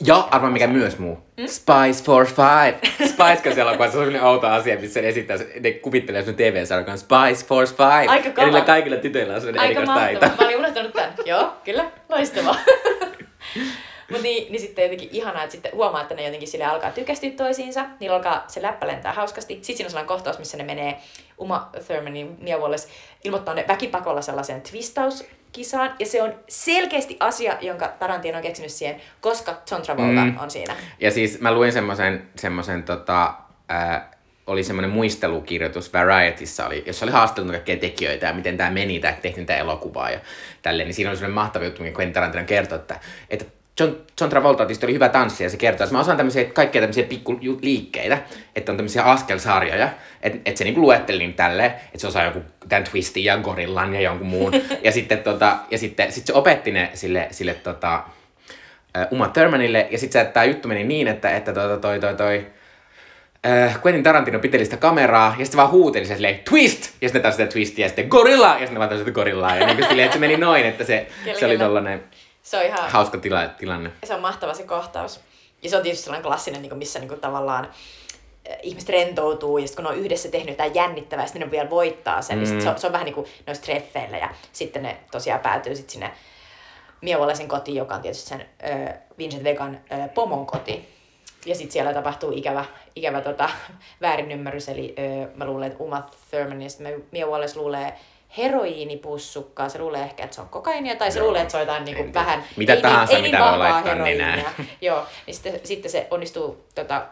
Ja arva mikä myös muu. Mm? Spice Force 5. Spice Girls elokuvassa on sellainen outo asia, missä se esittää, ne kuvittelee sen TV-sarjan Spice Force 5. Aika Ja kova. niillä kaikilla tytöillä on sellainen Aika erikoistaito. Mä olin unohtanut tämän. Joo, kyllä. Loistavaa. Mutta niin, niin sitten jotenkin ihanaa, että sitten huomaa, että ne jotenkin sille alkaa tykästyä toisiinsa. Niillä alkaa se läppä lentää hauskasti. Sitten siinä on sellainen kohtaus, missä ne menee Uma Thurmanin Mia Wallace ilmoittaa ne väkipakolla sellaiseen twistauskisaan. Ja se on selkeästi asia, jonka Tarantino on keksinyt siihen, koska John Travolta mm. on siinä. Ja siis mä luin semmoisen, semmoisen tota, äh, oli semmoinen muistelukirjoitus Varietyssä, oli, jossa oli haastellut kaikkia tekijöitä ja miten tämä meni, tämä tehtiin tämä elokuvaa ja tälleen. Niin siinä oli semmoinen mahtava juttu, mikä Quentin Tarantino kertoi, että, että John, John Travolta tietysti oli hyvä tanssija ja se kertoo, että mä osaan tämmöisiä, kaikkia tämmöisiä pikkuliikkeitä, että on tämmöisiä askelsarjoja, että, että se niinku luetteli niin tälleen, että se osaa joku tämän twistin ja gorillan ja jonkun muun. ja sitten, tota, ja sitten sit se opetti ne sille, sille tota, Uma Thurmanille ja sitten tämä juttu meni niin, että, että toi, toi, toi, toi äh, Quentin Tarantino piteli sitä kameraa, ja sitten vaan huuteli se silleen, twist! Ja sitten taas sitä twistia, ja sitten gorilla! Ja sitten vaan sitä gorillaa. Ja niin silleen, että se meni noin, että se, se oli tollanen se on ihan, hauska tila, tilanne. Se on mahtava se kohtaus. Ja se on tietysti sellainen klassinen, niin missä niin kuin, tavallaan äh, ihmiset rentoutuu, ja sitten kun ne on yhdessä tehnyt jotain jännittävää, sitten ne vielä voittaa sen, mm. niin se, on, se on vähän niin kuin noissa treffeillä, ja sitten ne tosiaan päätyy sitten sinne Mia kotiin, joka on tietysti sen äh, Vincent Vegan äh, pomon koti ja sitten siellä tapahtuu ikävä, ikävä tota, väärinymmärrys, eli öö, mä luulen, että Uma Thurman ja sitten Mia Wallace luulee heroiinipussukkaa. Se luulee ehkä, että se on kokainia, tai se Joo, luulee, että se on jotain niin kuin vähän... Mitä ei, tahansa, ei, mitä niin voi laittaa nenään. Joo, niin sitten, sitten se onnistuu tota,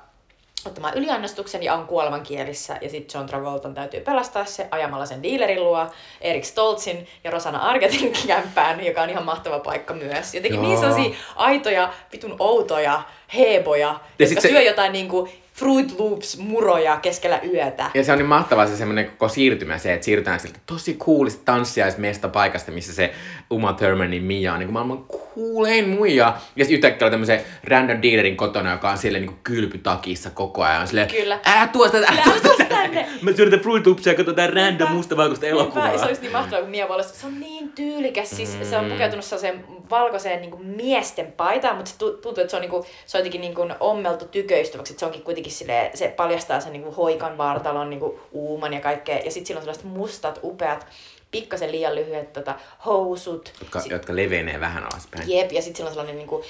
ottamaan yliannostuksen ja on kuolemankielissä. Ja sitten John Travoltan täytyy pelastaa se ajamalla sen dealerin luo, Erik Stoltzin ja Rosana Argetin kämppään, joka on ihan mahtava paikka myös. Jotenkin niin Joo. niin sellaisia aitoja, vitun outoja, heboja, ja jotka syö se... jotain niinku Fruit Loops-muroja keskellä yötä. Ja se on niin mahtavaa se semmoinen koko siirtymä, se, että siirrytään siltä tosi coolista tanssiaismesta paikasta, missä se Uma Thurmanin Mia on niin kuin maailman kuulein muija. Ja sitten yhtäkkiä on tämmöisen random dealerin kotona, joka on siellä niin kylpytakissa koko ajan. Silleen, Kyllä. Älä tuosta, älä tuosta tänne. Mä syön tätä Fruit Loopsia ja katsotaan random mustavalkoista elokuvaa. Se olisi niin mahtavaa, kun Mia Wallace, se on niin tyylikäs. Siis mm. se on pukeutunut sellaiseen valkoiseen niin kuin miesten paitaan, mutta se tuntuu, että se on, niin kuin, se on jotenkin niin kuin ommeltu tyköistyväksi. Että se onkin kuitenkin silleen, se paljastaa sen niin kuin hoikan vartalon niin kuin uuman ja kaikkea. Ja sitten sillä on sellaiset mustat, upeat pikkasen liian lyhyet tota, housut. Jotka, si- jotka levenee vähän alaspäin. Jep, ja sitten sillä on sellainen niinku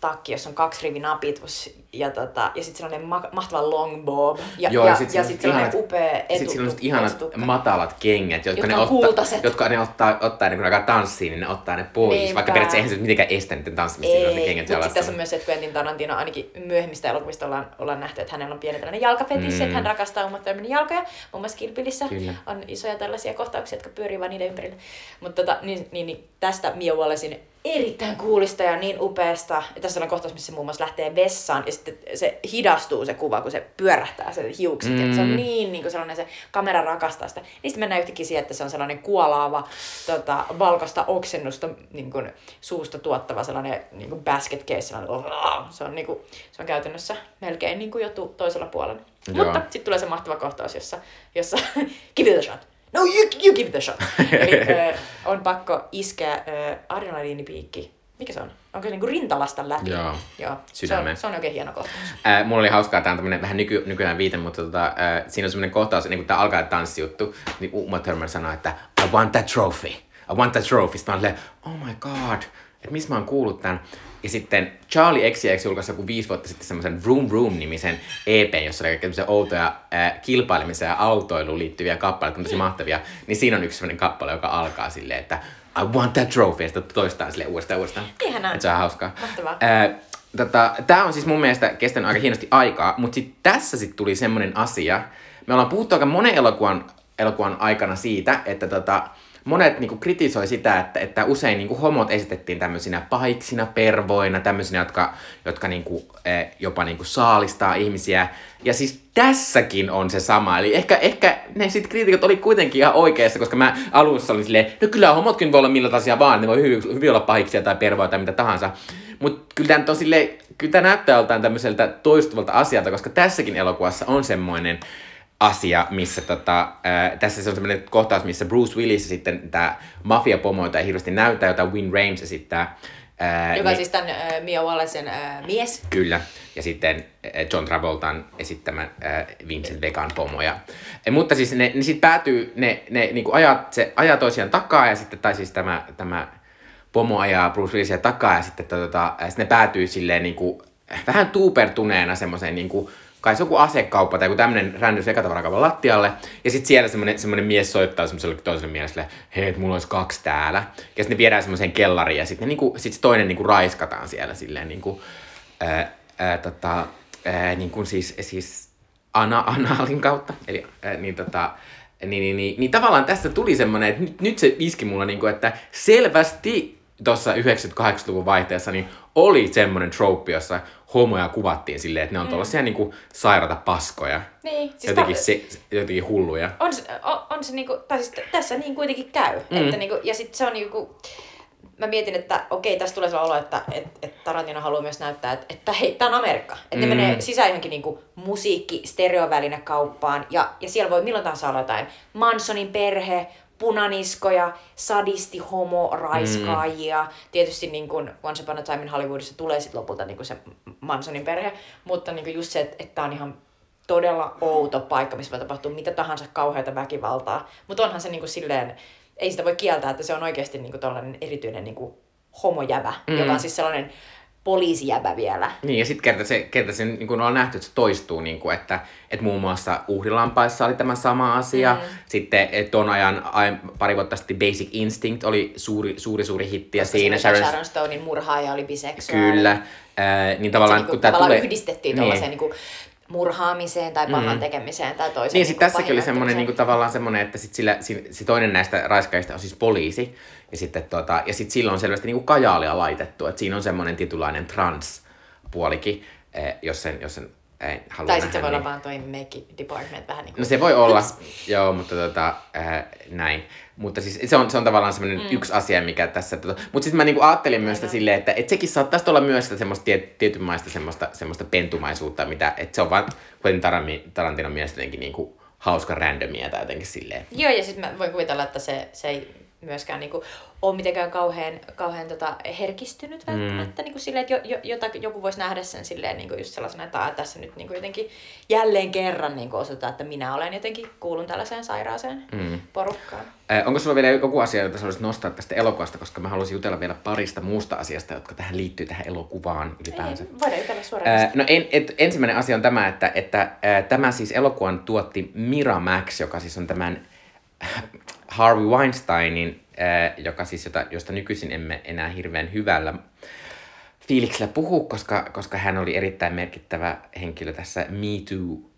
takki, jossa on kaksi rivi napitus, ja, tota, ja sitten sellainen ma- mahtava long bob, ja, Joo, ja, ja sitten sit sellainen ihanat, upea etu, Sitten sillä on ihanat matalat kengät, jotka, jotka ne, ottaa, jotka ne ottaa, ottaa ne, kun ne tanssii, niin ne ottaa ne pois, Niinpä. vaikka periaatteessa eihän se mitenkään estä niiden tanssimista, Ei, ne kengät jalassa. Sitten tässä on myös se, että Quentin Tarantino ainakin myöhemmistä elokuvista ollaan, ollaan nähty, että hänellä on pieni tällainen jalkafetissi, mm. että hän rakastaa Uma jalkoja. Muun muassa Kilpilissä on isoja tällaisia kohtauksia, jotka pyörii vain niiden ympärillä. Mutta tota, niin, niin, niin, tästä Mia Wallacein erittäin kuulista ja niin upeasta. Ja tässä on kohtaus, missä se muun muassa lähtee vessaan ja sitten se hidastuu se kuva, kun se pyörähtää se hiukset. Mm. Ja se on niin, niin kuin sellainen, se kamera rakastaa sitä. Niistä mennään yhtäkkiä siihen, että se on sellainen kuolaava, tota, valkoista oksennusta niin kuin, suusta tuottava sellainen niin kuin basket case. Sellainen, oh, se, on, niin kuin, se on käytännössä melkein niin kuin jo toisella puolella. Joo. Mutta sitten tulee se mahtava kohtaus, jossa, jossa give it a shot no you, you give it a shot. Eli ö, on pakko iskeä ö, adrenaliinipiikki. Mikä se on? Onko se niinku rintalasta läpi? Joo, Joo. Se, on, se on oikein hieno kohtaus. Äh, mulla oli hauskaa, tämä on tämmönen vähän nyky, nykyään viite, mutta tota, äh, siinä on semmoinen kohtaus, niin kun tämä alkaa tanssijuttu, niin Uma Thurman sanoo, että I want that trophy. I want that trophy. Sitten mä olen oh my god, että missä mä oon kuullut tämän. Ja sitten Charlie XCX julkaisi joku viisi vuotta sitten semmoisen Room Room-nimisen EP, jossa oli kaikkea outoja äh, kilpailemiseen ja autoiluun liittyviä kappaleita, tosi mahtavia. Niin siinä on yksi semmoinen kappale, joka alkaa silleen, että I want that trophy, ja sitten toistaa sille uudestaan uudestaan. Ihanaa. Että se on hauskaa. Mahtavaa. Äh, tota, Tämä on siis mun mielestä kestänyt aika hienosti aikaa, mutta sitten tässä sitten tuli semmoinen asia. Me ollaan puhuttu aika monen elokuvan, elokuvan aikana siitä, että tota, monet niinku kritisoi sitä, että, että usein niinku homot esitettiin tämmöisinä pahiksina, pervoina, tämmöisinä, jotka, jotka niinku, eh, jopa niinku saalistaa ihmisiä. Ja siis tässäkin on se sama. Eli ehkä, ehkä ne sit kriitikot oli kuitenkin ihan oikeassa, koska mä alussa olin silleen, no kyllä homotkin voi olla millä tasia vaan, ne voi hyvin, hyvin olla pahiksia tai pervoja tai mitä tahansa. Mutta kyllä tämä on silleen, kyllä tämä näyttää joltain tämmöiseltä toistuvalta asialta, koska tässäkin elokuvassa on semmoinen asia, missä tota, ää, tässä se on semmoinen kohtaus, missä Bruce Willis ja sitten tämä mafiapomo, jota ei hirveästi näytä, jota Win Rames esittää. Ää, Joka ne, siis tämän äh, Mia Wallacen äh, mies. Kyllä, ja sitten John Travoltan esittämä äh, Vincent Vegan pomo. Ja, äh, mutta siis ne, ne sitten päätyy, ne, ne niinku ajat, se ajaa toisiaan takaa ja sitten, tai siis tämä, tämä pomo ajaa Bruce Willisia takaa ja sitten, tota, ja sitten ne päätyy silleen niin kuin, vähän tuupertuneena semmoiseen niin kuin, kai se on joku asekauppa tai joku tämmönen rändys ekatavarakaupan lattialle. Ja sitten siellä semmonen, semmonen mies soittaa semmoiselle toiselle miehelle, hei, että mulla olisi kaksi täällä. Ja sitten ne viedään semmoiseen kellariin ja sitten niinku, sit se toinen niinku raiskataan siellä silleen niinku, ää, ää, tota, ää, niin kuin siis, siis ana, analin kautta. Eli ää, niin tota, niin, niin, niin, niin, tavallaan tässä tuli semmoinen, että nyt, nyt se iski mulla, niin kuin, että selvästi tuossa 98-luvun vaihteessa niin oli semmoinen trope, jossa homoja kuvattiin silleen, että ne on mm. tuollaisia niinku sairata paskoja. Niin. Siis jotenkin, ta- se, jotenkin hulluja. On se, on, on se niinku, tai siis tässä niin kuitenkin käy. Mm. Että niinku, ja sitten se on niinku, mä mietin, että okei, tässä tulee sellainen olo, että et, et Tarantino haluaa myös näyttää, että, että hei, tää on Amerikka. Että mm. ne menee sisään johonkin niinku musiikki, stereovälinekauppaan, ja, ja siellä voi milloin tahansa olla jotain Mansonin perhe, punaniskoja, sadisti, homo, raiskaajia. Mm. Tietysti niin kuin Once Upon a Time in Hollywoodissa tulee sitten lopulta niin kuin se Mansonin perhe, mutta niin kuin just se, että, että on ihan todella outo paikka, missä voi tapahtua mitä tahansa kauheata väkivaltaa. Mutta onhan se niin kuin silleen, ei sitä voi kieltää, että se on oikeasti niin kuin erityinen niin kuin homojävä, mm. joka on siis sellainen poliisijäbä vielä. Niin, ja sitten kerta se, kerta se niin kuin on nähty, että se toistuu, niin kuin, että, että muun muassa Uhrilampaissa oli tämä sama asia. Mm. Sitten ton ajan, pari vuotta sitten Basic Instinct oli suuri, suuri, suuri hitti. Ja siinä Sharon... Sharon Stonein murhaaja oli biseksuaali. Kyllä. Äh, niin tavallaan, se, niin kuin, tavallaan tulee... yhdistettiin niin. niin kuin, murhaamiseen tai pahan mm. tekemiseen tai toiseen. Niin, niin sitten tässäkin oli semmoinen niin kuin, tavallaan semmoinen, että sit sillä, si, toinen näistä raiskaista on siis poliisi. Ja sitten tota, ja sit silloin on selvästi niin kuin kajaalia laitettu, että siinä on semmoinen tietynlainen trans-puolikin, eh, jos sen, jos sen ei halua Tai sitten se voi niin... olla vaan toi make department vähän niin kuin... No se voi olla, joo, mutta tota, äh, näin. Mutta siis se on, se on tavallaan semmoinen mm. yksi asia, mikä tässä... Tota, mutta sitten mä niinku ajattelin myös sitä silleen, että et sekin saattaisi olla myös sitä semmoista tiet, tietynmaista semmoista, semmoista pentumaisuutta, mitä, että se on vaan Quentin Tarantinon mielestä jotenkin niinku hauska randomia tai jotenkin silleen. Joo, ja sitten mä voin kuvitella, että se, se ei myöskään niinku ole mitenkään kauhean, kauhean tota herkistynyt mm. välttämättä. Mm. Niinku silleen, että jo, jo, jota, joku voisi nähdä sen silleen niinku just sellaisena, että ah, tässä nyt niinku jotenkin jälleen kerran niinku osoitetaan, että minä olen jotenkin kuulun tällaiseen sairaaseen mm. porukkaan. Äh, onko sulla vielä joku asia, jota haluaisit nostaa tästä elokuvasta, koska mä haluaisin jutella vielä parista muusta asiasta, jotka tähän liittyy tähän elokuvaan ylipäänsä. Ei, voidaan jutella suoraan. Äh, no en, et, ensimmäinen asia on tämä, että, että äh, tämä siis elokuvan tuotti Miramax, joka siis on tämän Harvey Weinsteinin, ää, joka siis, jota, josta nykyisin emme enää hirveän hyvällä fiiliksellä puhu, koska, koska hän oli erittäin merkittävä henkilö tässä Me Too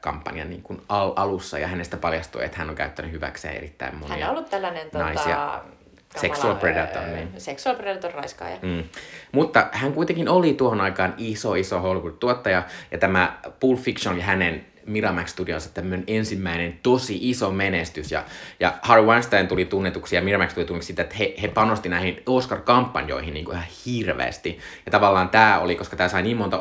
kampanjan niin kuin al- alussa ja hänestä paljastui, että hän on käyttänyt hyväkseen erittäin monia Hän on ollut tällainen naisia. Tota, Sexual predator. Niin. Sexual predator raiskaaja. Mm. Mutta hän kuitenkin oli tuohon aikaan iso, iso Hollywood-tuottaja, ja tämä Pulp Fiction ja hänen Miramax Studionsa tämmöinen ensimmäinen tosi iso menestys. Ja, ja Harvey Weinstein tuli tunnetuksi ja Miramax tuli tunnetuksi sitä, että he, he panosti näihin Oscar-kampanjoihin niin kuin ihan hirveästi. Ja tavallaan tämä oli, koska tämä sai niin monta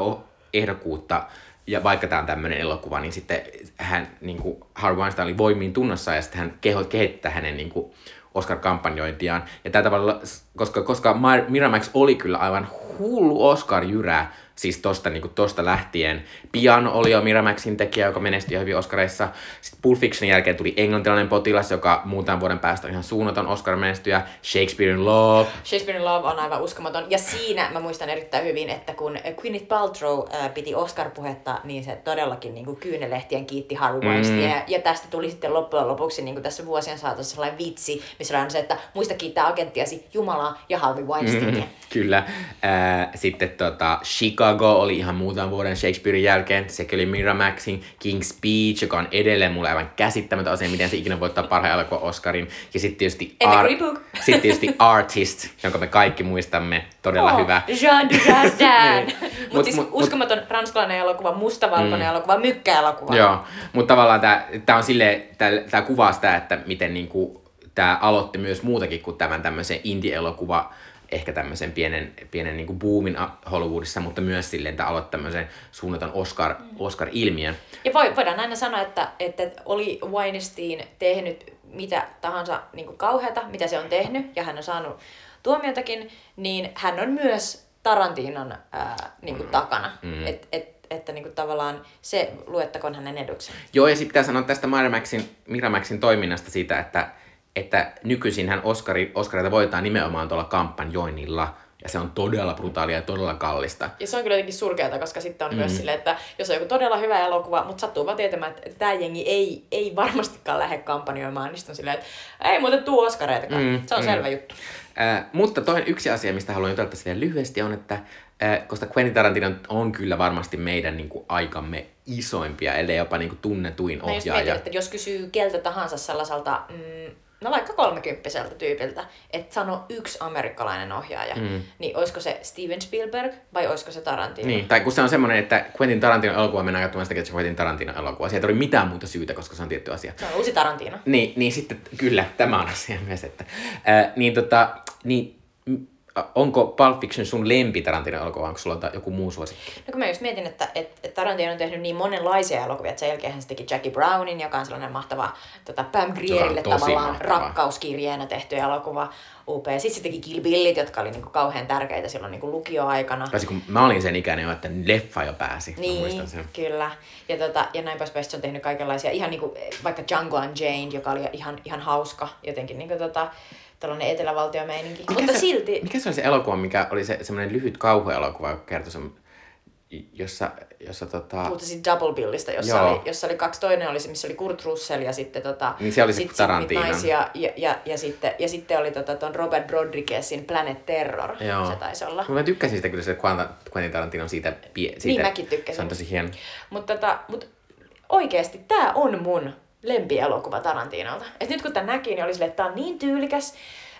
ehdokkuutta, ja vaikka tämä on tämmöinen elokuva, niin sitten hän, niin kuin Harvey Weinstein oli voimiin tunnossa ja sitten hän keho, kehittää hänen niin kuin, Oscar-kampanjointiaan. Ja tällä tavalla, koska, koska Miramax oli kyllä aivan hullu Oscar-jyrä, Siis tosta, niin kuin tosta lähtien. Pian oli jo Miramaxin tekijä, joka menestyi hyvin Oscareissa. Sitten Pulp Fictionin jälkeen tuli englantilainen potilas, joka muutaman vuoden päästä on ihan suunnaton Oscar-menestyjä. Shakespeare in Love. Shakespeare in Love on aivan uskomaton. Ja siinä mä muistan erittäin hyvin, että kun Gwyneth Paltrow äh, piti Oscar-puhetta, niin se todellakin niin kuin kyynelehtien kiitti Harvey. Mm. Ja tästä tuli sitten loppujen lopuksi niin kuin tässä vuosien saatossa sellainen vitsi, missä on se, että muista kiittää agenttiasi Jumalaa ja Harvey Weinsteinia. Mm, kyllä. Äh, sitten tota, Chicago Chicago oli ihan muutaman vuoden Shakespearein jälkeen. Sekin oli Miramaxin King's Speech, joka on edelleen mulle aivan käsittämätön asia, miten se ikinä voittaa parhaan elokuvan Oscarin. Ja sitten tietysti, Ar- sit tietysti Artist, jonka me kaikki muistamme. Todella oh, hyvä. Jean Dujardin. niin. Mutta mut, siis mut, uskomaton mut, ranskalainen elokuva, mustavalkoinen mm. elokuva, mykkäelokuva. Joo, mutta tavallaan tämä on silleen, tämä kuvaa sitä, että miten niinku, tämä aloitti myös muutakin kuin tämän tämmöisen indie-elokuva ehkä tämmöisen pienen, pienen niin kuin boomin Hollywoodissa, mutta myös silleen, että aloitti tämmöisen suunnaton Oscar. Oscar-ilmiön. Ja voi, voidaan aina sanoa, että, että oli Weinstein tehnyt mitä tahansa niin kuin kauheata, mitä se on tehnyt, ja hän on saanut tuomiotakin, niin hän on myös Tarantinon ää, niin kuin mm. takana. Mm. Et, et, että niin kuin tavallaan se luettakoon hänen edukseen. Joo, ja sitten pitää sanoa tästä Miramaxin, Miramaxin toiminnasta siitä, että että nykyisinhän Oscari, Oscarita voitetaan nimenomaan tuolla kampanjoinnilla. Ja se on todella brutaalia ja todella kallista. Ja se on kyllä jotenkin surkeata, koska sitten on mm. myös silleen, että jos on joku todella hyvä elokuva, mutta sattuu vaan tietämään, että tämä jengi ei, ei varmastikaan lähde kampanjoimaan, niin on silleen, että ei muuten tuu Oscareitakaan. Mm, se on mm. selvä juttu. Äh, mutta toinen yksi asia, mistä haluan jutella tässä vielä lyhyesti, on, että äh, koska Quentin Tarantino on kyllä varmasti meidän niin kuin, aikamme isoimpia, ellei jopa niin kuin, tunnetuin ohjaaja. Mietin, että jos kysyy keltä tahansa sellaiselta mm, no vaikka kolmekymppiseltä tyypiltä, että sano yksi amerikkalainen ohjaaja, mm. niin olisiko se Steven Spielberg vai olisiko se Tarantino? Niin, tai kun se on semmoinen, että Quentin Tarantino elokuva mennään katsomaan sitä, että se Quentin Tarantino elokuva. Sieltä ei ole mitään muuta syytä, koska se on tietty asia. Se on uusi Tarantino. Niin, niin sitten kyllä, tämä on asia myös, että äh, niin tota, niin onko Pulp Fiction sun lempi Tarantino elokuva, onko sulla joku muu suosikki? No kun mä just mietin, että, että Tarantino on tehnyt niin monenlaisia elokuvia, että sen jälkeen hän teki Jackie Brownin, joka on sellainen mahtava tota, Pam Grierille tavallaan mahtava. rakkauskirjeenä tehty elokuva. Upea. Sitten se teki Kill Billit, jotka oli niinku kauhean tärkeitä silloin niinku lukioaikana. Kasi kun mä olin sen ikäinen jo, että leffa jo pääsi. Niin, sen. kyllä. Ja, tota, ja näin poispäin se on tehnyt kaikenlaisia, ihan niinku, vaikka Django Unchained, joka oli ihan, ihan hauska jotenkin niinku, tota, tällainen etelävaltiomeininki. Mikä Mutta se, silti... Mikä se oli se elokuva, mikä oli se semmoinen lyhyt kauhuelokuva, joka kertoi sen, jossa, jossa tota... Puhutte siitä Double Billista, jossa oli, jossa oli kaksi. Toinen oli se, missä oli Kurt Russell ja sitten tota... Niin se oli sit Tarantino. Naisia, ja, ja, ja, sitten, ja sitten oli tota, ton Robert Rodriguezin Planet Terror. Joo. Se taisi olla. Mä tykkäsin sitä kyllä, se Quentin Tarantino siitä, siitä. Niin mäkin tykkäsin. Se on tosi hieno. Mutta tota, mut oikeesti tää on mun lempielokuva Tarantinolta. Et nyt kun tämän näki, niin oli silleen, että tämä on niin tyylikäs.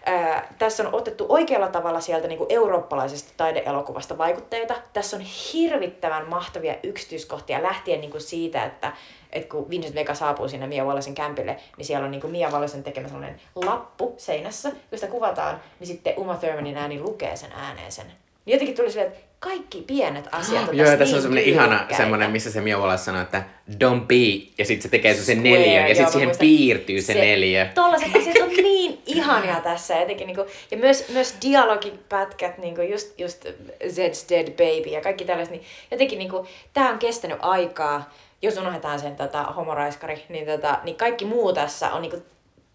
Ää, tässä on otettu oikealla tavalla sieltä niin kuin eurooppalaisesta taideelokuvasta vaikutteita. Tässä on hirvittävän mahtavia yksityiskohtia lähtien niin kuin siitä, että, että kun Vincent Vega saapuu sinne Mia Wallacein kämpille, niin siellä on niin kuin Mia Wallacein tekemä sellainen lappu seinässä. Sitä kuvataan, niin sitten Uma Thurmanin ääni lukee sen ääneen sen. Niin jotenkin tuli silleen, että kaikki pienet asiat on Joo, tässä, tässä niin on semmoinen ihana semmoinen, missä se Mia Wallace sanoo, että don't be, ja sitten se tekee sen neljä, ja sitten siihen muistan, piirtyy se, se neljä. Tollaset asiat on niin ihania tässä, jotenkin niinku, ja myös, myös dialogipätkät, niinku just, just Zed's Dead Baby ja kaikki tällaiset, niin jotenkin niinku, tää on kestänyt aikaa, jos unohdetaan sen tota, homoraiskari, niin, tota, niin kaikki muu tässä on niinku,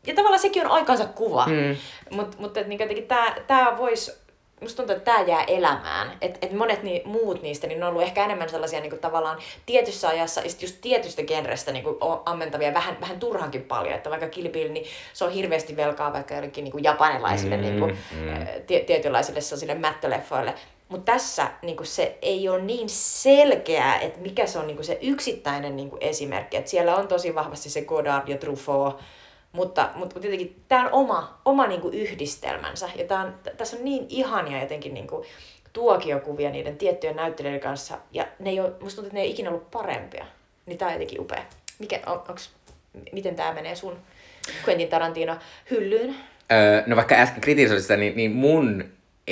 ja tavallaan sekin on aikansa kuva, mm. mutta mut, niin jotenkin tää voisi musta tuntuu, että tämä jää elämään. Että et monet ni, muut niistä, niin ne on ollut ehkä enemmän sellaisia niin kuin tavallaan tietyssä ajassa, ja just tietystä genrestä niin kuin ammentavia vähän, vähän turhankin paljon. Että vaikka Kill Bill, niin se on hirveästi velkaa vaikka jollekin niin kuin japanilaisille mm, niin kuin, mm. tie, tietynlaisille sellaisille mättöleffoille. Mutta tässä niin kuin se ei ole niin selkeää, että mikä se on niin kuin se yksittäinen niin kuin esimerkki. Et siellä on tosi vahvasti se Godard ja Truffaut, mutta, mutta tietenkin tämä on oma, oma niin kuin yhdistelmänsä. Ja tää on, tässä on niin ihania jotenkin niin kuin tuokiokuvia niiden tiettyjen näyttelijöiden kanssa. Ja ne ei ole, musta tuntuu, että ne ei ole ikinä ollut parempia. Niin tämä on jotenkin upea. Mikä, on, onks, miten tämä menee sun Quentin Tarantino hyllyyn? Öö, no vaikka äsken kritisoit sitä, niin, niin mun,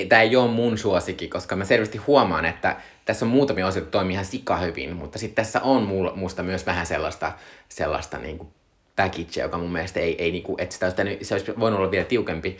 tämä ei ole mun suosikki, koska mä selvästi huomaan, että tässä on muutamia osioita toimii ihan sika hyvin, mutta sitten tässä on musta myös vähän sellaista, sellaista niin kuin package, joka mun mielestä ei, ei niinku, että sitä olisi, se olisi voinut olla vielä tiukempi.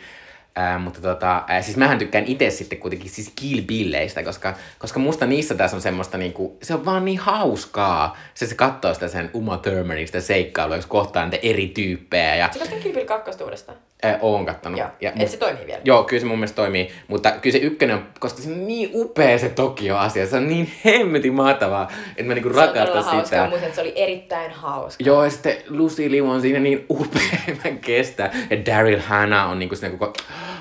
Ää, mutta tota, ää, siis mähän tykkään itse sitten kuitenkin siis Kill Billeistä, koska, koska musta niissä tässä on semmoista niinku, se on vaan niin hauskaa. Se se katsoo sitä sen Uma Thurmanin sitä seikkailua, jos kohtaa niitä eri tyyppejä. Ja... Se Kill Bill 2 uudestaan? Äh, oon kattonut. Joo. Ja, Et se toimii vielä? Joo, kyllä se mun mielestä toimii. Mutta kyllä se ykkönen on, koska se on niin upea se Tokio-asia. Se on niin hemmetin mahtavaa, että mä niinku rakastan sitä. Se on hauskaa, mutta se oli erittäin hauska. Joo, ja sitten Lucy Liu on siinä niin upea, mä kestää. Ja Daryl Hannah on niinku siinä koko...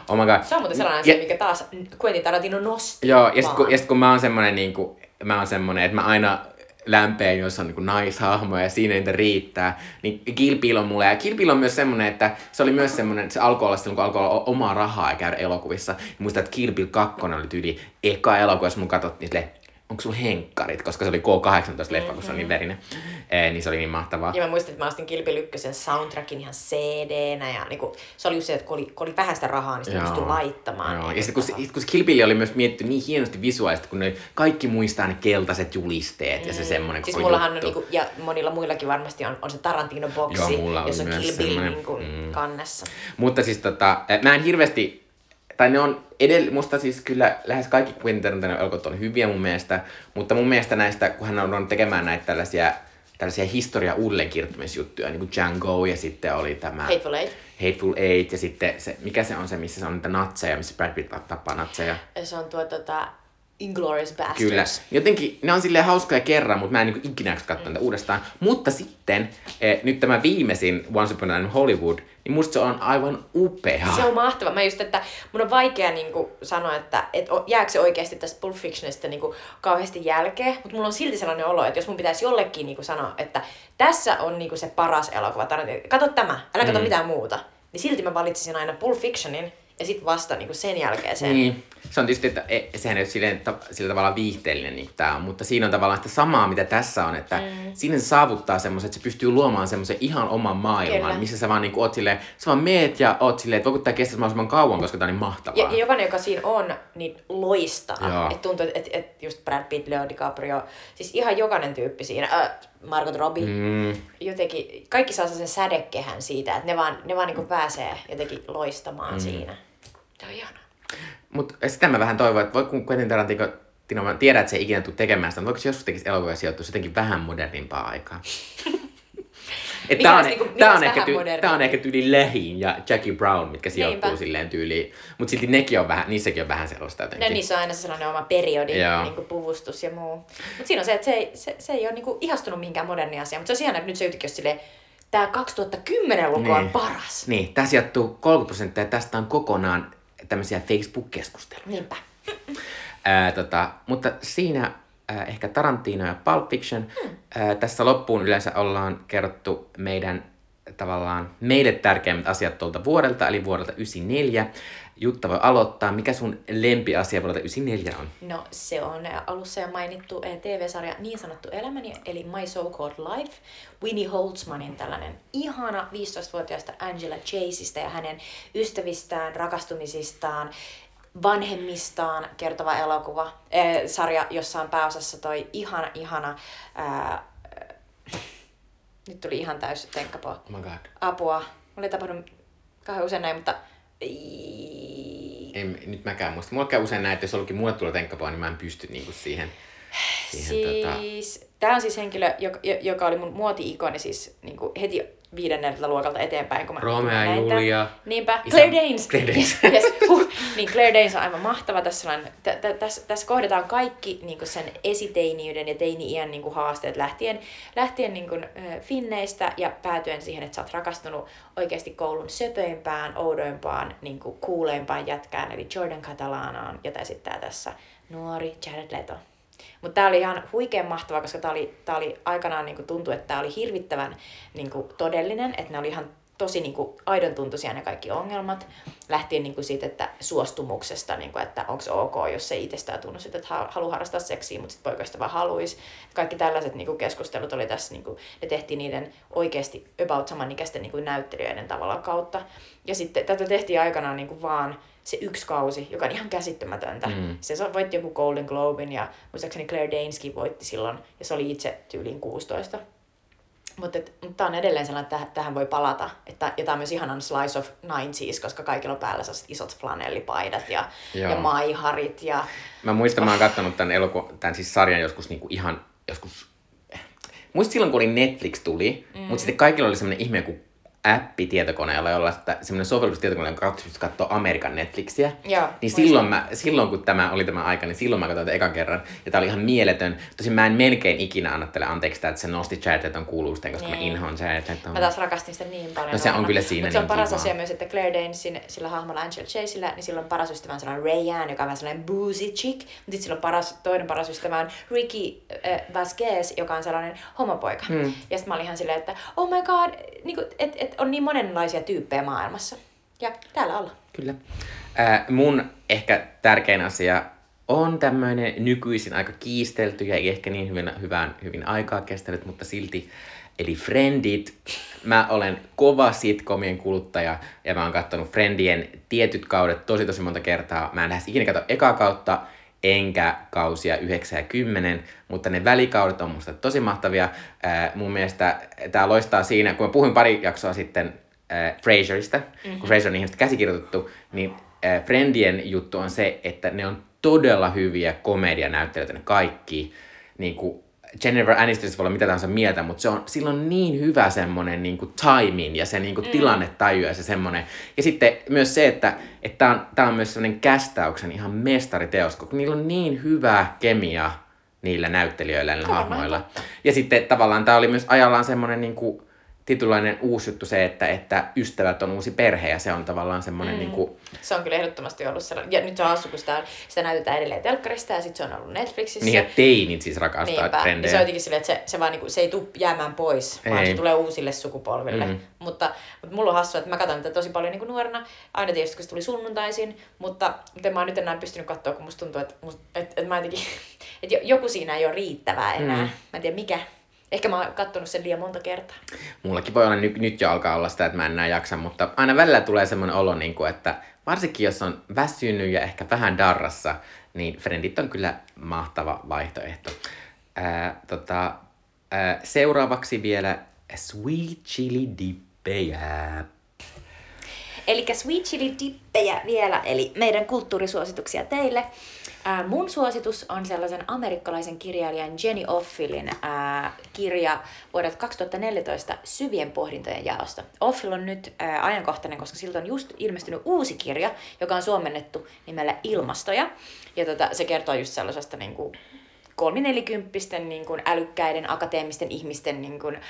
Oh my god. Se on muuten sellainen ja, asia, mikä taas Quentin Tarantino nosti. Joo, ja sitten kun, ja sit kun mä oon semmonen niinku, mä oon semmonen, että mä aina lämpeen, jossa on niin naishahmoja ja siinä niitä riittää. Niin Kill Bill on mulle. Ja Kill Bill on myös semmonen, että se oli myös semmonen, että se alkoi olla silloin, kun alkoi olla omaa rahaa ja käydä elokuvissa. Muistan, että Kill Bill 2 oli tyyli eka elokuva, jos mun katsottiin silleen, onko sulla henkkarit, koska se oli K-18-leffa, mm-hmm. kun se on niin verinen. Ee, niin se oli niin mahtavaa. Ja mä muistan, että mä ostin 1 soundtrackin ihan CD-nä ja niin kuin, se oli just se, että kun oli, kun oli vähän sitä rahaa, niin sitä pystyi laittamaan. Joo. Ja sitten kun, kun se Kill Bill oli myös mietitty niin hienosti visuaalisesti, kun ne kaikki muistaa ne keltaiset julisteet mm. ja se mm. semmoinen siis mullahan on, niin kuin, ja monilla muillakin varmasti on, on se Tarantino-boksi, jossa on Kill Bill niin kuin, mm. kannessa. Mutta siis tota, mä en hirveästi tai ne on edell, musta siis kyllä lähes kaikki Quentin elokuvat on hyviä mun mielestä, mutta mun mielestä näistä, kun hän on tekemään näitä tällaisia tällaisia historia uudelleenkirjoittamisjuttuja, niin kuin Django ja sitten oli tämä Hateful Eight. Hateful Eight ja sitten se, mikä se on se, missä se on niitä natseja, missä Brad Pitt tappaa natseja. Se on tuo tota, Inglourious Bastards. Kyllä. Jotenkin ne on silleen hauskoja kerran, mutta mä en niin ikinä katsoa mm. uudestaan. Mutta sitten, eh, nyt tämä viimeisin Once Upon a Time Hollywood, niin musta se on aivan upea. Se on mahtava. Mä just, että mun on vaikea niin kuin, sanoa, että et, jääkö se oikeasti tästä Pulp Fictionista niin kuin, kauheasti jälkeen, mutta mulla on silti sellainen olo, että jos mun pitäisi jollekin niin kuin, sanoa, että tässä on niin kuin, se paras elokuva, kato tämä, älä kato mm. mitään muuta, niin silti mä valitsisin aina Pulp Fictionin, ja sitten vasta niin kuin sen jälkeen sen. Niin. Se on tietysti, että e, sehän ei ole silleen, ta, sillä tavalla viihteellinen niin tämä on, mutta siinä on tavallaan sitä samaa, mitä tässä on, että mm. siinä se saavuttaa semmoisen, että se pystyy luomaan semmoisen ihan oman maailman, Kyllä. missä sä vaan niin kuin, oot silleen, sä vaan meet ja oot silleen, että voiko tämä kestää mahdollisimman kauan, koska tämä on niin mahtavaa. Ja, ja jokainen, joka siinä on, niin loistaa. Että tuntuu, että et, et just Brad Pitt, Leo DiCaprio, siis ihan jokainen tyyppi siinä, äh, Margot Robbie, mm. jotenkin, kaikki saa sen sädekehän siitä, että ne vaan, ne vaan niin kuin pääsee jotenkin loistamaan mm. siinä. Se on ihanaa. Mutta sitä mä vähän toivon, että voi kun Quentin Tarantino, Tino, mä tiedän, että se ei ikinä tule tekemään sitä, mutta voiko se joskus tekisi elokuvia sijoittua jotenkin vähän modernimpaa aikaa? Että tää on, niinku, tää, on ehkä tää on ehkä tyyli Lähin ja Jackie Brown, mitkä sijoittuu Niinpä. silleen tyyliin. Mutta silti nekin on vähän, niissäkin on vähän sellaista jotenkin. No niissä on aina sellainen oma periodi, niinku puvustus ja muu. Mutta siinä on se, että se ei, se, se ei ole niinku ihastunut mihinkään moderni asia. Mutta se on ihan, että nyt se yhtäkkiä silleen, tämä 2010-luku niin. on paras. Niin, tässä sijoittuu 30 prosenttia tästä on kokonaan tämmöisiä Facebook-keskusteluja. Niinpä. Ää, tota, mutta siinä ää, ehkä Tarantino ja Pulp Fiction. Hmm. Ää, tässä loppuun yleensä ollaan kerrottu meidän tavallaan meille tärkeimmät asiat tuolta vuodelta, eli vuodelta 94. Jutta voi aloittaa. Mikä sun lempiasia vuodelta 94 on? No se on alussa jo mainittu TV-sarja Niin sanottu elämäni, eli My So-Called Life. Winnie Holtzmanin tällainen ihana 15-vuotiaasta Angela Chaseista ja hänen ystävistään, rakastumisistaan, vanhemmistaan kertova elokuva, äh, sarja, jossa on pääosassa toi ihana, ihana, äh, nyt tuli ihan täys tenkkapo. Oh my god. Apua. Mulla ei tapahtunut kauhean usein näin, mutta en, nyt mäkään muista. Mulla käy usein näin, että jos ollutkin mulle tulee tenkkapaa, niin mä en pysty niinku siihen. siihen tota- siis, tota... Tämä on siis henkilö, joka, joka oli mun muoti-ikoni siis niinku heti viidenneltä luokalta eteenpäin, kun mä Romeo ja Julia. Niinpä. Isä... Claire Danes. Claire Danes. yes. huh. Niin Claire Danes on aivan mahtava. Tässä, on, t- t- tässä, tässä kohdataan kaikki niin sen esiteiniyden ja teini-iän niin haasteet lähtien, lähtien niin kuin, äh, finneistä ja päätyen siihen, että sä oot rakastunut oikeasti koulun söpöimpään, oudoimpaan, niin kuin kuuleimpaan jätkään, eli Jordan Catalanaan, jota esittää tässä nuori Jared Leto. Mutta tämä oli ihan huikean mahtava, koska tämä oli, tää oli aikanaan niinku tuntui, että tämä oli hirvittävän niinku todellinen, että ne oli ihan tosi niinku aidon tuntuisia ne kaikki ongelmat, lähtien niinku siitä, että suostumuksesta, niinku, että onko ok, jos se itsestään tunnu sitä, että haluaa harrastaa seksiä, mutta sitten poikaista vaan haluaisi. Kaikki tällaiset niinku keskustelut oli tässä, niinku, ne tehtiin niiden oikeasti about samanikäisten niinku näyttelijöiden tavalla kautta. Ja sitten tätä tehtiin aikanaan niinku vaan se yksi kausi, joka on ihan käsittämätöntä. Mm. Se voitti joku Golden Globin ja muistaakseni Claire Daneskin voitti silloin ja se oli itse tyyliin 16. Mutta mut tämä on edelleen sellainen, että tähän voi palata. Että, ja tämä on myös ihanan slice of 90s, koska kaikilla on päällä sellaiset isot flanellipaidat ja, ja maiharit. Ja... Mä muistan, mä oon katsonut tämän, eloku- tämän siis sarjan joskus niinku ihan, joskus Muistin silloin, kun oli Netflix tuli, mm. mutta sitten kaikilla oli semmoinen ihme kuin appi tietokoneella, jolla semmoinen sovellus tietokoneella, jonka kautta katsoa Amerikan Netflixiä. Joo, niin silloin, mä, silloin, kun tämä oli tämä aika, niin silloin mä katsoin ekan kerran. Ja tämä oli ihan mieletön. Tosin mä en melkein ikinä annattele anteeksi sitä, että se nosti Charleton kuuluusten, koska niin. mä inhoan Charleton. Mä taas rakastin sitä niin paljon. No se on kyllä siinä Mutta se on niin paras kiva. asia myös, että Claire Danesin, sillä hahmolla Angela Chaseillä, niin silloin paras ystävä on sellainen Rayanne, joka on vähän sellainen boozy chick. Mutta sitten sillä on paras, toinen paras ystävä on Ricky äh, Vasquez, joka on sellainen homopoika. Hmm. Ja sitten mä olin ihan silleen, että oh my god, niin että et on niin monenlaisia tyyppejä maailmassa. Ja täällä ollaan. Kyllä. Äh, mun ehkä tärkein asia on tämmöinen nykyisin aika kiistelty ja ei ehkä niin hyvin, hyvän, hyvin aikaa kestänyt, mutta silti Eli Friendit. Mä olen kova sitcomien kuluttaja ja mä oon katsonut Friendien tietyt kaudet tosi tosi monta kertaa. Mä en lähes ikinä katso ekaa kautta, enkä kausia 9 ja 10, mutta ne välikaudet on musta tosi mahtavia. Äh, mun mielestä tää loistaa siinä, kun mä puhuin pari jaksoa sitten äh, Frasierista, mm-hmm. kun Frasier on ihmistä käsikirjoitettu, niin äh, Friendien juttu on se, että ne on todella hyviä komedianäyttelijöitä ne kaikki. Niin kuin Jennifer Aniston voi olla mitä tahansa mieltä, mutta se on, sillä on niin hyvä semmoinen niin kuin timing ja se niin kuin mm. tilannetaju ja se semmoinen. Ja sitten myös se, että että tämä on, tää on myös semmoinen kästäyksen ihan mestariteos, kun niillä on niin hyvä kemia niillä näyttelijöillä ja hahmoilla. Ja sitten tavallaan tämä oli myös ajallaan semmoinen niin kuin, tietynlainen uusi juttu se, että, että ystävät on uusi perhe ja se on tavallaan semmoinen mm. niin kuin... Se on kyllä ehdottomasti ollut sellainen. Ja nyt se on hassu, kun sitä, sitä näytetään edelleen telkkarista ja sitten se on ollut Netflixissä. Niin ja teinit siis rakastaa Niinpä. trendejä. Ja se on jotenkin silleen, että se, se, vaan niin kuin, se ei tule jäämään pois, ei. vaan se tulee uusille sukupolville. Mm. Mutta, mutta mulla on hassu, että mä katson tätä tosi paljon niin kuin nuorena, aina tietysti kun se tuli sunnuntaisin, mutta, mutta mä oon nyt enää pystynyt katsoa, kun musta tuntuu, että, että, että, että mä jotenkin, että joku siinä ei ole riittävää enää. Mm. Mä en tiedä mikä, Ehkä mä oon kattonut sen liian monta kertaa. Mullakin voi olla nyt, nyt jo alkaa olla sitä, että mä en enää jaksa, mutta aina välillä tulee semmoinen olo, niin kuin, että varsinkin jos on väsynyt ja ehkä vähän darrassa, niin Friendit on kyllä mahtava vaihtoehto. Ää, tota, ää, seuraavaksi vielä Sweet Chili Dippejä. Eli Sweet Chili Dippejä vielä, eli meidän kulttuurisuosituksia teille. Ää, mun suositus on sellaisen amerikkalaisen kirjailijan Jenny Offilin ää, kirja vuodelta 2014 Syvien pohdintojen jaosta. Offil on nyt ää, ajankohtainen, koska siltä on just ilmestynyt uusi kirja, joka on suomennettu nimellä Ilmastoja. Ja tota, se kertoo just sellaisesta niin kuin, kolminelikymppisten niin kuin, älykkäiden akateemisten ihmisten niin kuin,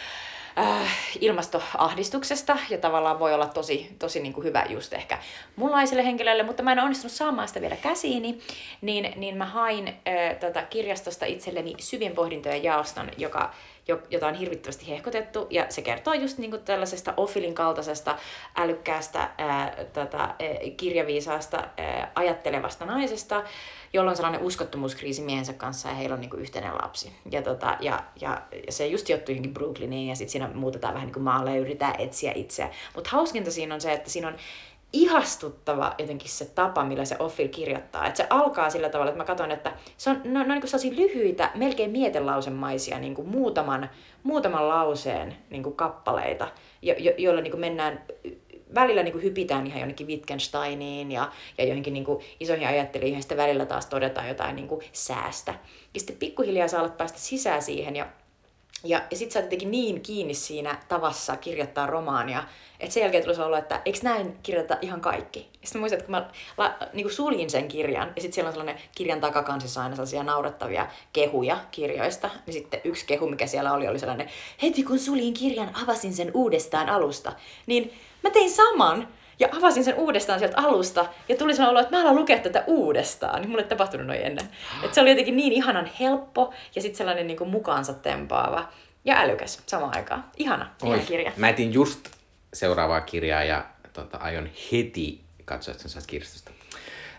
äh, ilmastoahdistuksesta ja tavallaan voi olla tosi, tosi niin kuin hyvä just ehkä munlaiselle henkilölle, mutta mä en onnistunut saamaan sitä vielä käsiini, niin, niin mä hain äh, tota kirjastosta itselleni syvien pohdintojen jaoston, joka jota on hirvittävästi hehkotettu, ja se kertoo just niin kuin tällaisesta Ofilin kaltaisesta älykkäästä, ää, tota, ää, kirjaviisaasta, ää, ajattelevasta naisesta, jolla on sellainen uskottomuuskriisi miehensä kanssa, ja heillä on niin kuin yhteinen lapsi. Ja, tota, ja, ja, ja se just jottui johonkin Brooklyniin, ja sitten siinä muutetaan vähän niin kuin maalle ja yritetään etsiä itseä. Mutta hauskinta siinä on se, että siinä on ihastuttava jotenkin se tapa, millä se Offil kirjoittaa. Että se alkaa sillä tavalla, että mä katson, että se on, ne on, niin lyhyitä, melkein mietelausemaisia niin kuin muutaman, muutaman lauseen niin kuin kappaleita, jo, jo, joilla niin kuin mennään välillä niin kuin hypitään ihan jonnekin Wittgensteiniin ja, ja johonkin niin kuin isoihin ajattelijoihin, ja sitten välillä taas todetaan jotain niin kuin säästä. Ja sitten pikkuhiljaa saa päästä sisään siihen, ja ja, ja sit sä oot jotenkin niin kiinni siinä tavassa kirjoittaa romaania, että sen jälkeen tulisi olla, että eikö näin kirjoita ihan kaikki. Ja sitten muistan, että kun mä la, niin suljin sen kirjan, ja sitten siellä on sellainen kirjan takakansissa aina sellaisia naurettavia kehuja kirjoista, niin sitten yksi kehu, mikä siellä oli, oli sellainen, heti kun suljin kirjan, avasin sen uudestaan alusta. Niin mä tein saman, ja avasin sen uudestaan sieltä alusta ja tuli sellainen olo, että mä haluan lukea tätä uudestaan. Niin mulle ei tapahtunut noin ennen. Et se oli jotenkin niin ihanan helppo ja sitten sellainen niin kuin mukaansa tempaava ja älykäs samaan aikaan. Ihana, ihana kirja. Mä etin just seuraavaa kirjaa ja tota, aion heti katsoa, että sen kirjastosta.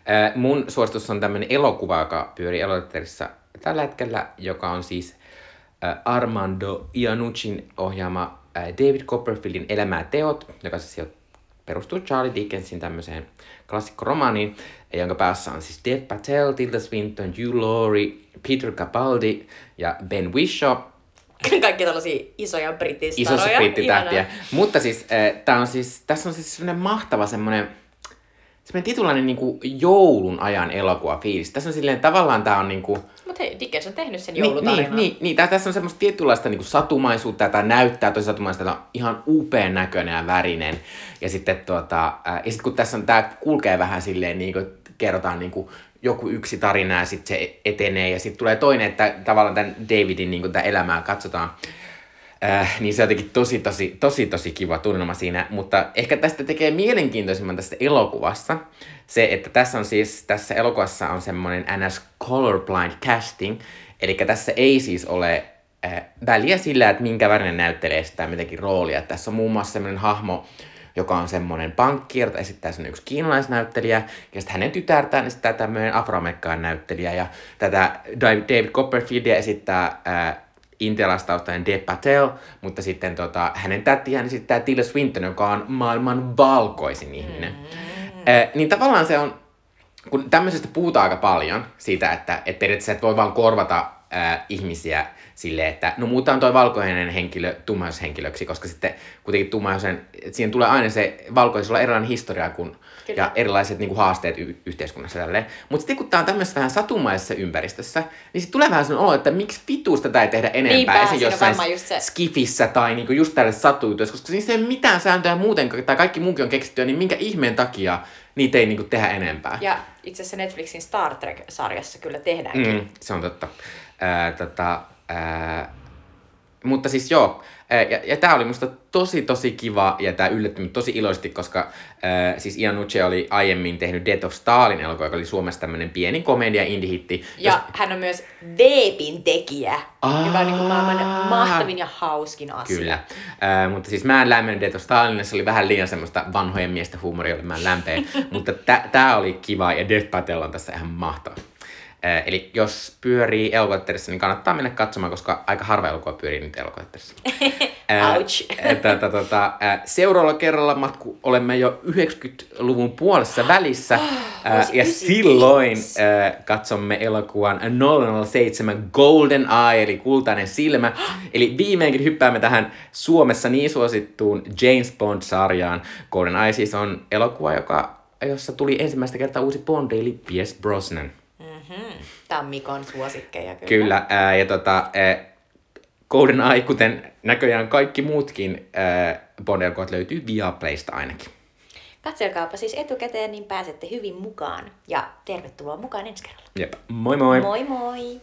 Äh, mun suositus on tämmöinen elokuva, joka pyörii elokuvateatterissa tällä hetkellä, joka on siis äh, Armando Iannuccin ohjaama äh, David Copperfieldin Elämää teot, joka siis perustuu Charlie Dickensin tämmöiseen klassikkoromaaniin, jonka päässä on siis Dev Patel, Tilda Swinton, Hugh Laurie, Peter Capaldi ja Ben Whishaw. Kaikki tällaisia isoja brittistaroja. Isossa brittitähtiä. Mutta siis, äh, tää on siis, tässä on siis semmoinen mahtava semmoinen semmoinen tietynlainen niin kuin joulun ajan elokuva fiilis. Tässä on silleen, tavallaan tämä on niin kuin... Mutta hei, Dickens on tehnyt sen joulutarinan. Niin, niin, niin tässä on semmoista tietynlaista niin kuin satumaisuutta, tämä näyttää tosi satumaista, tämä on ihan upean näköinen ja värinen. Ja sitten tuota, ja sit kun tässä on, tämä kulkee vähän silleen, niin kuin kerrotaan niin kuin joku yksi tarina ja sitten se etenee ja sitten tulee toinen, että tavallaan tämän Davidin niin kuin, tämän elämää katsotaan Äh, niin se on jotenkin tosi, tosi, tosi, tosi kiva tunnelma siinä, mutta ehkä tästä tekee mielenkiintoisimman tästä elokuvassa. Se, että tässä on siis, tässä elokuvassa on semmoinen NS colorblind casting, eli tässä ei siis ole äh, väliä sillä, että minkä värinen näyttelee sitä mitäkin roolia. Tässä on muun muassa semmoinen hahmo, joka on semmoinen pankki, jota esittää semmoinen yksi kiinalaisnäyttelijä, ja sitten hänen tytärtään esittää tämmöinen afroamerikkaan näyttelijä, ja tätä David Copperfieldia esittää äh, intialaistaustainen Dev Patel, mutta sitten tota, hänen tätiään esittää Tilda Swinton, joka on maailman valkoisin ihminen. Mm. Eh, niin tavallaan se on, kun tämmöisestä puhutaan aika paljon, siitä, että, että periaatteessa et voi vaan korvata äh, ihmisiä silleen, että no muutaan toi valkoinen henkilö tummaishenkilöksi, koska sitten kuitenkin tummaisen, siihen tulee aina se valkoisella erilainen historia kuin, Kyllä. ja erilaiset niin kuin, haasteet y- yhteiskunnassa tälleen. Mutta sitten kun tämä on tämmöisessä vähän satumaisessa ympäristössä, niin sitten tulee vähän sellainen olo, että miksi vituus tätä ei tehdä enempää. Niinpä, jossain se- skifissä tai niinku just tälle satujutuissa, koska niissä ei ole mitään sääntöjä muuten, tai kaikki muukin on keksittyä, niin minkä ihmeen takia niitä ei niinku tehdä enempää. Ja itse asiassa Netflixin Star Trek-sarjassa kyllä tehdäänkin. Mm, se on totta. Ää, tota, ää, mutta siis joo, ja, ja tämä oli musta tosi tosi kiva ja tämä yllätti minut tosi iloisesti, koska ää, siis Ian Nucci oli aiemmin tehnyt Death of Stalin elokuva, joka oli Suomessa tämmöinen pieni komedia indie-hitti. Ja hän on myös Veepin tekijä, Aa. joka on niin kuin maailman mahtavin ja hauskin asia. Kyllä. Äh, mutta siis mä en lämmennyt Death of Stalin, se oli vähän liian semmoista vanhojen miesten huumoria, jolle mä en lämpeä. mutta tä- tää oli kiva ja Death Patel on tässä ihan mahtava. Eli jos pyörii elokuvateatterissa, niin kannattaa mennä katsomaan, koska aika harva elokuva pyörii nyt elokuvateatterissa. Ouch. tota, tota, seuraavalla kerralla matku olemme jo 90-luvun puolessa välissä. Äh, ja 95. silloin äh, katsomme elokuvan 007 Golden Eye, eli kultainen silmä. Eli viimeinkin hyppäämme tähän Suomessa niin suosittuun James Bond-sarjaan. Golden Eye siis on elokuva, joka, jossa tuli ensimmäistä kertaa uusi Bond, eli Pierce Brosnan. Tämä on Mikon suosikkeja kyllä. Kyllä, ää, ja tota, ää, Golden Eye, kuten näköjään kaikki muutkin Bond-elokuvat löytyy Viaplaysta ainakin. Katselkaapa siis etukäteen, niin pääsette hyvin mukaan. Ja tervetuloa mukaan ensi kerralla. Jep, moi moi! Moi moi!